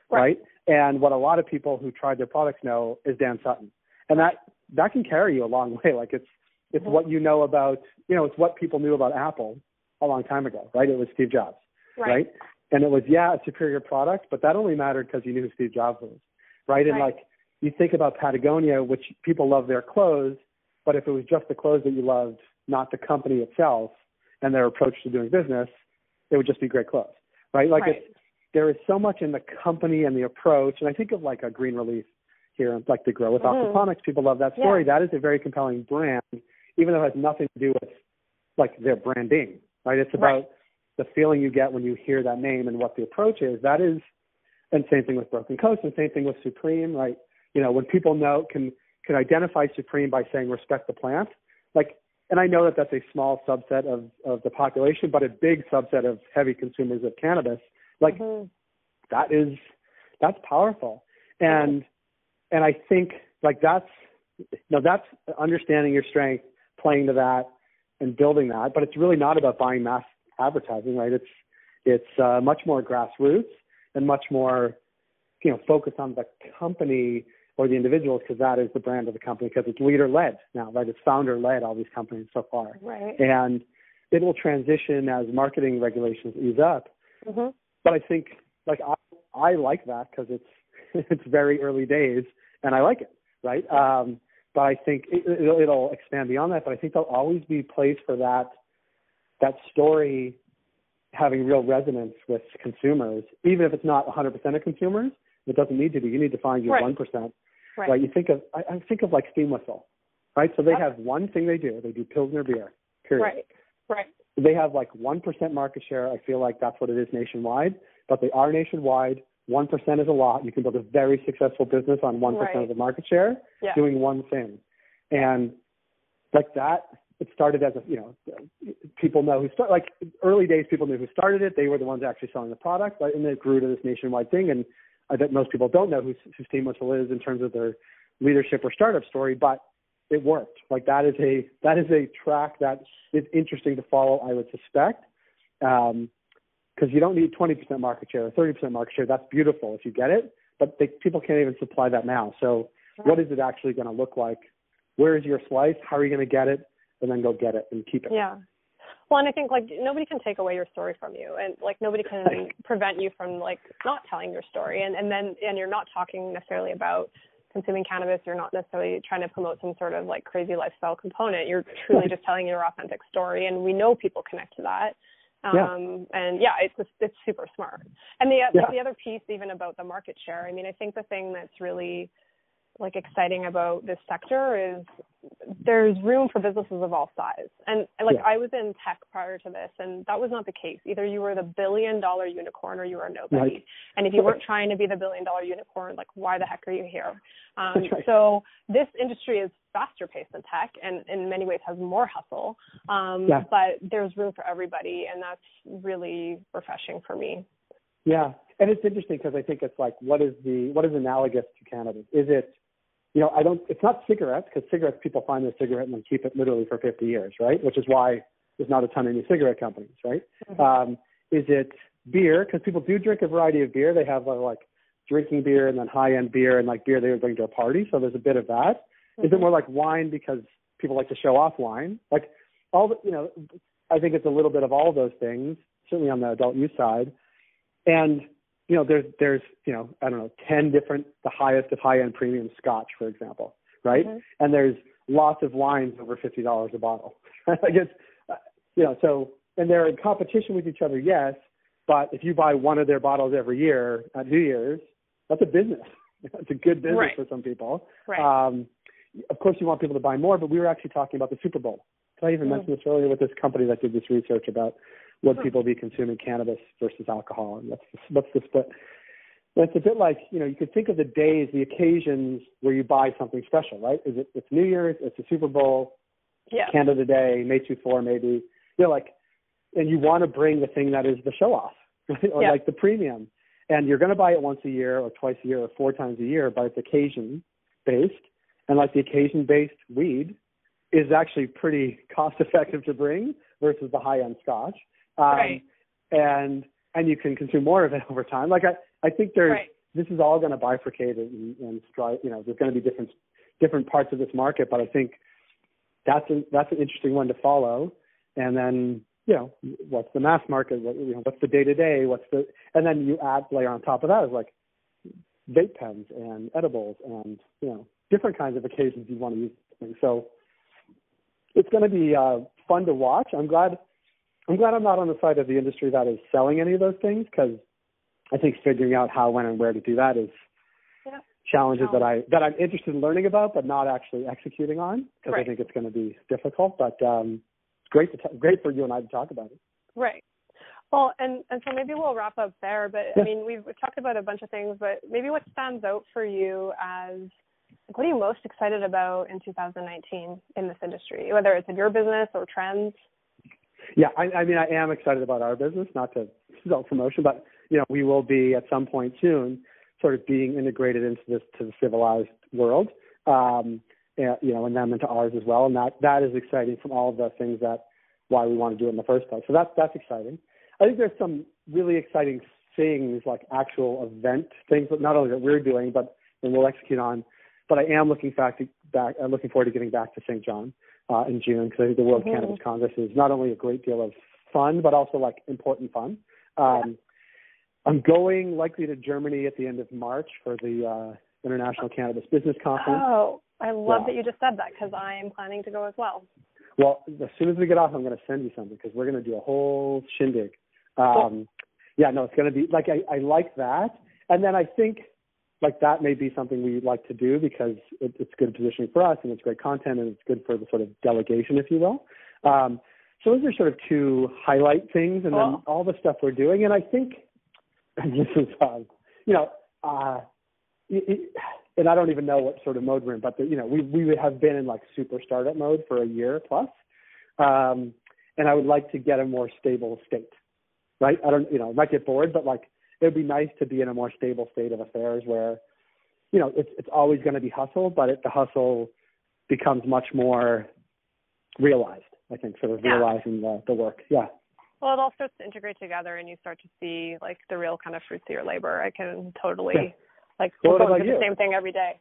[SPEAKER 2] right. right? And what a lot of people who tried their products know is Dan Sutton, and that that can carry you a long way. Like it's it's mm-hmm. what you know about you know it's what people knew about Apple a long time ago, right? It was Steve Jobs,
[SPEAKER 1] right? right?
[SPEAKER 2] And it was yeah, a superior product, but that only mattered because you knew who Steve Jobs was, right? And like you think about Patagonia, which people love their clothes, but if it was just the clothes that you loved, not the company itself and their approach to doing business, it would just be great clothes, right? Like
[SPEAKER 1] right.
[SPEAKER 2] it's there is so much in the company and the approach, and I think of like a Green Relief here, like the Grow with
[SPEAKER 1] mm-hmm.
[SPEAKER 2] Aquaponics. People love that story.
[SPEAKER 1] Yeah.
[SPEAKER 2] That is a very compelling brand, even though it has nothing to do with like their branding, right? It's about
[SPEAKER 1] right.
[SPEAKER 2] the feeling you get when you hear that name and what the approach is. That is, and same thing with Broken Coast, and same thing with Supreme, right? You know, when people know can can identify Supreme by saying respect the plant, like and I know that that's a small subset of, of the population, but a big subset of heavy consumers of cannabis. Like
[SPEAKER 1] mm-hmm.
[SPEAKER 2] that is that's powerful, and mm-hmm. and I think like that's no that's understanding your strength, playing to that, and building that. But it's really not about buying mass advertising, right? It's it's uh, much more grassroots and much more you know focused on the company or the individuals because that is the brand of the company because it's leader led now, right? It's founder led, all these companies so far.
[SPEAKER 1] Right.
[SPEAKER 2] And it will transition as marketing regulations ease up.
[SPEAKER 1] Mm-hmm.
[SPEAKER 2] But I think, like, I, I like that because it's, it's very early days and I like it, right? Um, but I think it, it'll, it'll expand beyond that. But I think there'll always be place for that, that story having real resonance with consumers, even if it's not 100% of consumers. It doesn't need to be. You need to find your one
[SPEAKER 1] right.
[SPEAKER 2] Right. right. You think of I, I think of like Steam Whistle, right? So they have one thing they do. They do Pilsner beer. Period.
[SPEAKER 1] Right. Right.
[SPEAKER 2] They have like one percent market share. I feel like that's what it is nationwide. But they are nationwide. One percent is a lot. You can build a very successful business on one
[SPEAKER 1] right.
[SPEAKER 2] of the market share,
[SPEAKER 1] yeah.
[SPEAKER 2] doing one thing, and like that. It started as a you know people know who start like early days people knew who started it. They were the ones actually selling the product, but and it grew to this nationwide thing. And I bet most people don't know who, who Steam Whistle is in terms of their leadership or startup story, but it worked. Like that is a that is a track that is interesting to follow. I would suspect, because um, you don't need 20% market share or 30% market share. That's beautiful if you get it, but they, people can't even supply that now. So, what is it actually going to look like? Where is your slice? How are you going to get it? And then go get it and keep it.
[SPEAKER 1] Yeah, well, and I think like nobody can take away your story from you, and like nobody can prevent you from like not telling your story, and and then and you're not talking necessarily about consuming cannabis, you're not necessarily trying to promote some sort of like crazy lifestyle component. You're truly just telling your authentic story, and we know people connect to that. Um,
[SPEAKER 2] yeah.
[SPEAKER 1] and yeah, it's just, it's super smart. And the
[SPEAKER 2] Yeah.
[SPEAKER 1] the other piece, even about the market share. I mean, I think the thing that's really like exciting about this sector is there's room for businesses of all size. And like
[SPEAKER 2] Yeah.
[SPEAKER 1] I was in tech prior to this and that was not the case. Either you were the billion dollar unicorn or you were nobody.
[SPEAKER 2] Right.
[SPEAKER 1] And if you weren't trying to be the billion dollar unicorn, like why the heck are you here? Um,
[SPEAKER 2] right.
[SPEAKER 1] so this industry is faster paced than tech and in many ways has more hustle. Um,
[SPEAKER 2] Yeah.
[SPEAKER 1] but there's room for everybody and that's really refreshing for me.
[SPEAKER 2] Yeah, and it's interesting because I think it's like, what is the what is analogous to cannabis? Is it, you know, I don't. It's not cigarettes because cigarettes people find their cigarette and then keep it literally for 50 years, right? Which is why there's not a ton of new cigarette companies, right? Um, is it beer? Because people do drink a variety of beer. They have uh, like drinking beer and then high end beer and like beer they would bring to a party. So there's a bit of that. Is it more like wine because people like to show off wine? Like all the, you know, I think it's a little bit of all those things, certainly on the adult use side. And you know, there's there's you know, I don't know, ten different the highest of high end premium scotch, for example, right?
[SPEAKER 1] Mhm.
[SPEAKER 2] And there's lots of wines over fifty dollars a bottle. I guess you know, so and they're in competition with each other, yes. But if you buy one of their bottles every year at New Year's, that's a business. It's a good business
[SPEAKER 1] Right.
[SPEAKER 2] for some people.
[SPEAKER 1] Right.
[SPEAKER 2] Um, of course, you want people to buy more, but we were actually talking about the Super Bowl. Did I even
[SPEAKER 1] Mm.
[SPEAKER 2] mention this earlier with this company that did this research about would people be consuming cannabis versus alcohol, and what's the, what's the split? Well, It's a bit like you know you could think of the days, the occasions where you buy something special, right? Is it it's New Year's, it's the Super Bowl,
[SPEAKER 1] yeah.
[SPEAKER 2] Canada Day, May two four maybe. You know, like, and you want to bring the thing that is the show off, right? or
[SPEAKER 1] Yeah.
[SPEAKER 2] like the premium, and you're going to buy it once a year or twice a year or four times a year, but it's occasion based, and like the occasion based weed is actually pretty cost effective to bring versus the high end Scotch, um,
[SPEAKER 1] Right.
[SPEAKER 2] and and you can consume more of it over time. Like I I think there's
[SPEAKER 1] Right.
[SPEAKER 2] this is all going to bifurcate and, and strive. You know, there's going to be different different parts of this market, but I think that's a, that's an interesting one to follow. And then you know, what's the mass market? What, you know, what's the day to day? What's the and then you add layer on top of that is like vape pens and edibles and you know different kinds of occasions you want to use things. So it's going to be uh, fun to watch. I'm glad. I'm glad I'm not on the side of the industry that is selling any of those things because I think figuring out how, when, and where to do that is
[SPEAKER 1] Yeah.
[SPEAKER 2] challenges that I that I'm interested in learning about, but not actually executing on because I think it's going to be difficult. But um, it's great to t- great for you and I to talk about it.
[SPEAKER 1] Right. Well, and and so maybe we'll wrap up there. But
[SPEAKER 2] Yeah.
[SPEAKER 1] I mean, we've, we've talked about a bunch of things, but maybe what stands out for you as like, what are you most excited about in 2019 in this industry, whether it's in your business or trends?
[SPEAKER 2] Yeah, I, I mean, I am excited about our business, not to self promotion, but you know, we will be at some point soon, sort of being integrated into this to the civilized world, um, and, you know, and them into ours as well, and that that is exciting from all of the things that why we want to do it in the first place. So that's that's exciting. I think there's some really exciting things like actual event things, but not only that we're doing, but and we'll execute on. But I am looking back to back, looking forward to getting back to St. John uh, in June because I think the World
[SPEAKER 1] Mhm.
[SPEAKER 2] Cannabis Congress is not only a great deal of fun, but also like important fun. Um, I'm going likely to Germany at the end of March for the uh, International Cannabis Business Conference.
[SPEAKER 1] Oh, I love
[SPEAKER 2] Yeah.
[SPEAKER 1] that you just said that because I am planning to go as well.
[SPEAKER 2] Well, as soon as we get off, I'm going to send you something because we're going to do a whole shindig. Um, yeah, no, it's going to be like I, I like that, and then I think like that may be something we'd like to do because it, it's good positioning for us and it's great content and it's good for the sort of delegation, if you will. Um, so those are sort of two highlight things, and then all the stuff we're doing. And I think this is, um, you know, uh, it, it, and I don't even know what sort of mode we're in, but the, you know, we we have been in like super startup mode for a year plus, um, and I would like to get a more stable state, right? I don't, you know, I might get bored, but like it would be nice to be in a more stable state of affairs where, you know, it's it's always going to be hustle, but it, the hustle becomes much more realized. I think sort of
[SPEAKER 1] Yeah.
[SPEAKER 2] realizing the the work. Yeah.
[SPEAKER 1] Well, it all starts to integrate together, and you start to see like the real kind of fruits of your labor. I can totally
[SPEAKER 2] Yeah.
[SPEAKER 1] like
[SPEAKER 2] Well,
[SPEAKER 1] we're
[SPEAKER 2] what
[SPEAKER 1] going
[SPEAKER 2] about
[SPEAKER 1] through the
[SPEAKER 2] you?
[SPEAKER 1] same thing every day.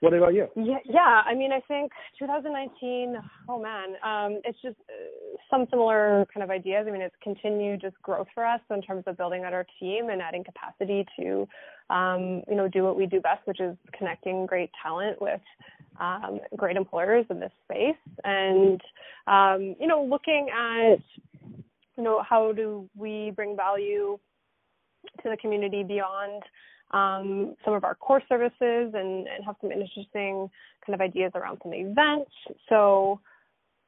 [SPEAKER 2] What about you?
[SPEAKER 1] Yeah, yeah. I mean, I think 2019. Oh man, um, it's just uh, some similar kind of ideas. I mean, it's continued just growth for us in terms of building out our team and adding capacity to, um, you know, do what we do best, which is connecting great talent with um, great employers in this space, and um, you know, looking at, you know, how do we bring value to the community beyond um, some of our core services and, and have some interesting kind of ideas around some events. So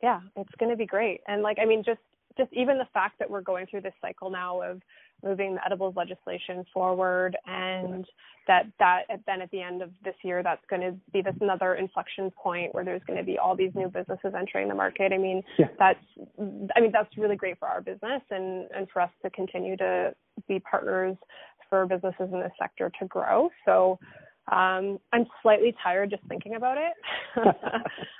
[SPEAKER 1] yeah, it's going to be great. And like, I mean, just, just even the fact that we're going through this cycle now of moving the edibles legislation forward and that that then at the end of this year that's going to be this another inflection point where there's going to be all these new businesses entering the market i mean yeah. that's i mean that's really great for our business and and for us to continue to be partners for businesses in this sector to grow. So um, I'm slightly tired just thinking about it.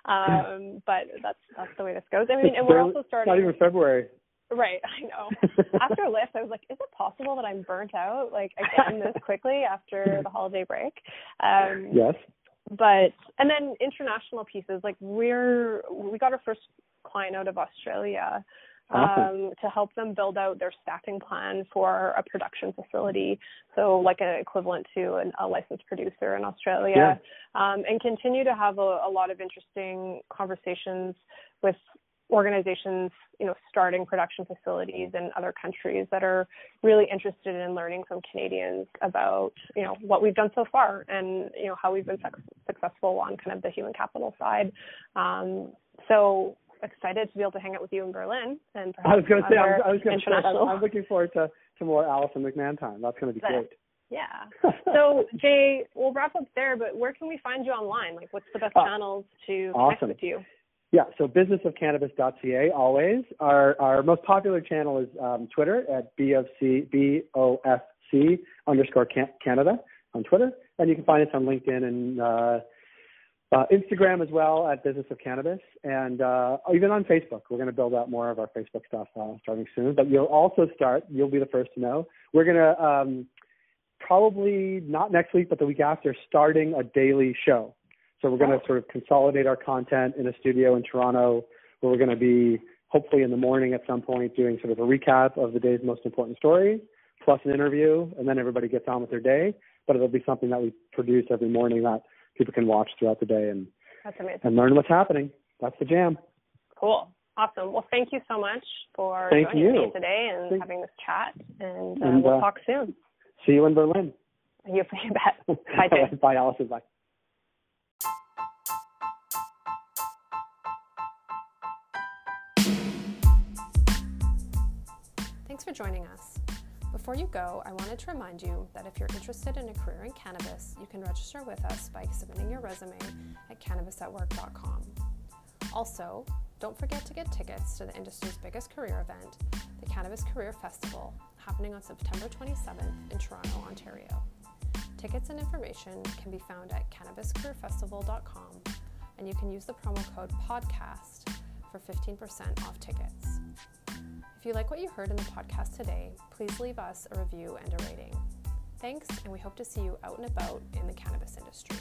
[SPEAKER 1] um, but that's that's the way this goes. I mean, and we're also starting.
[SPEAKER 2] Not even February.
[SPEAKER 1] Right, I know. after Lift, I was like, is it possible that I'm burnt out like again this quickly after the holiday break? Um,
[SPEAKER 2] yes.
[SPEAKER 1] But and then international pieces like we're we got our first client out of Australia awesome. um, to help them build out their staffing plan for a production facility. So, like an equivalent to an, a licensed producer in Australia, yeah. um, and continue to have a, a lot of interesting conversations with organizations, you know, starting production facilities in other countries that are really interested in learning from Canadians about, you know, what we've done so far and, you know, how we've been successful on kind of the human capital side. Um, so excited to be able to hang out with you in Berlin and perhaps
[SPEAKER 2] I was going to say I was,
[SPEAKER 1] going to say I'm,
[SPEAKER 2] I'm, looking forward to to more Allison McMahon time. That's going to be great.
[SPEAKER 1] Yeah. so Jay, we'll wrap up there, but where can we find you online? Like, what's the best uh, channels to
[SPEAKER 2] awesome.
[SPEAKER 1] connect with you?
[SPEAKER 2] Yeah, so businessofcannabis.ca always. Our our most popular channel is um, Twitter at BOFC, B-O-F-C underscore Canada on Twitter. And you can find us on LinkedIn and uh, uh, Instagram as well at Business of Cannabis, and uh, even on Facebook. We're going to build out more of our Facebook stuff uh, starting soon. But you'll also start. You'll be the first to know. We're going to um, probably not next week, but the week after, starting a daily show. So we're going to sort of consolidate our content in a studio in Toronto, where we're going to be hopefully in the morning at some point doing sort of a recap of the day's most important stories, plus an interview, and then everybody gets on with their day. But it'll be something that we produce every morning that people can watch throughout the day and
[SPEAKER 1] That's amazing.
[SPEAKER 2] and learn what's happening. That's the jam.
[SPEAKER 1] Cool. Awesome. Well, thank you so much for
[SPEAKER 2] thank
[SPEAKER 1] joining
[SPEAKER 2] you.
[SPEAKER 1] me today and thank having this chat. And, uh, and we'll uh, talk soon.
[SPEAKER 2] See you in Berlin.
[SPEAKER 1] You, you bet. Bye, Jay.
[SPEAKER 2] Bye, Allison. Bye.
[SPEAKER 3] Thanks for joining us. Before you go, I wanted to remind you that if you're interested in a career in cannabis, you can register with us by submitting your resume at cannabisatwork.com. Also, don't forget to get tickets to the industry's biggest career event, the Cannabis Career Festival, happening on September 27th in Toronto, Ontario. Tickets and information can be found at cannabiscareerfestival.com, and you can use the promo code PODCAST for 15% off tickets. If you like what you heard in the podcast today, please leave us a review and a rating. Thanks, and we hope to see you out and about in the cannabis industry.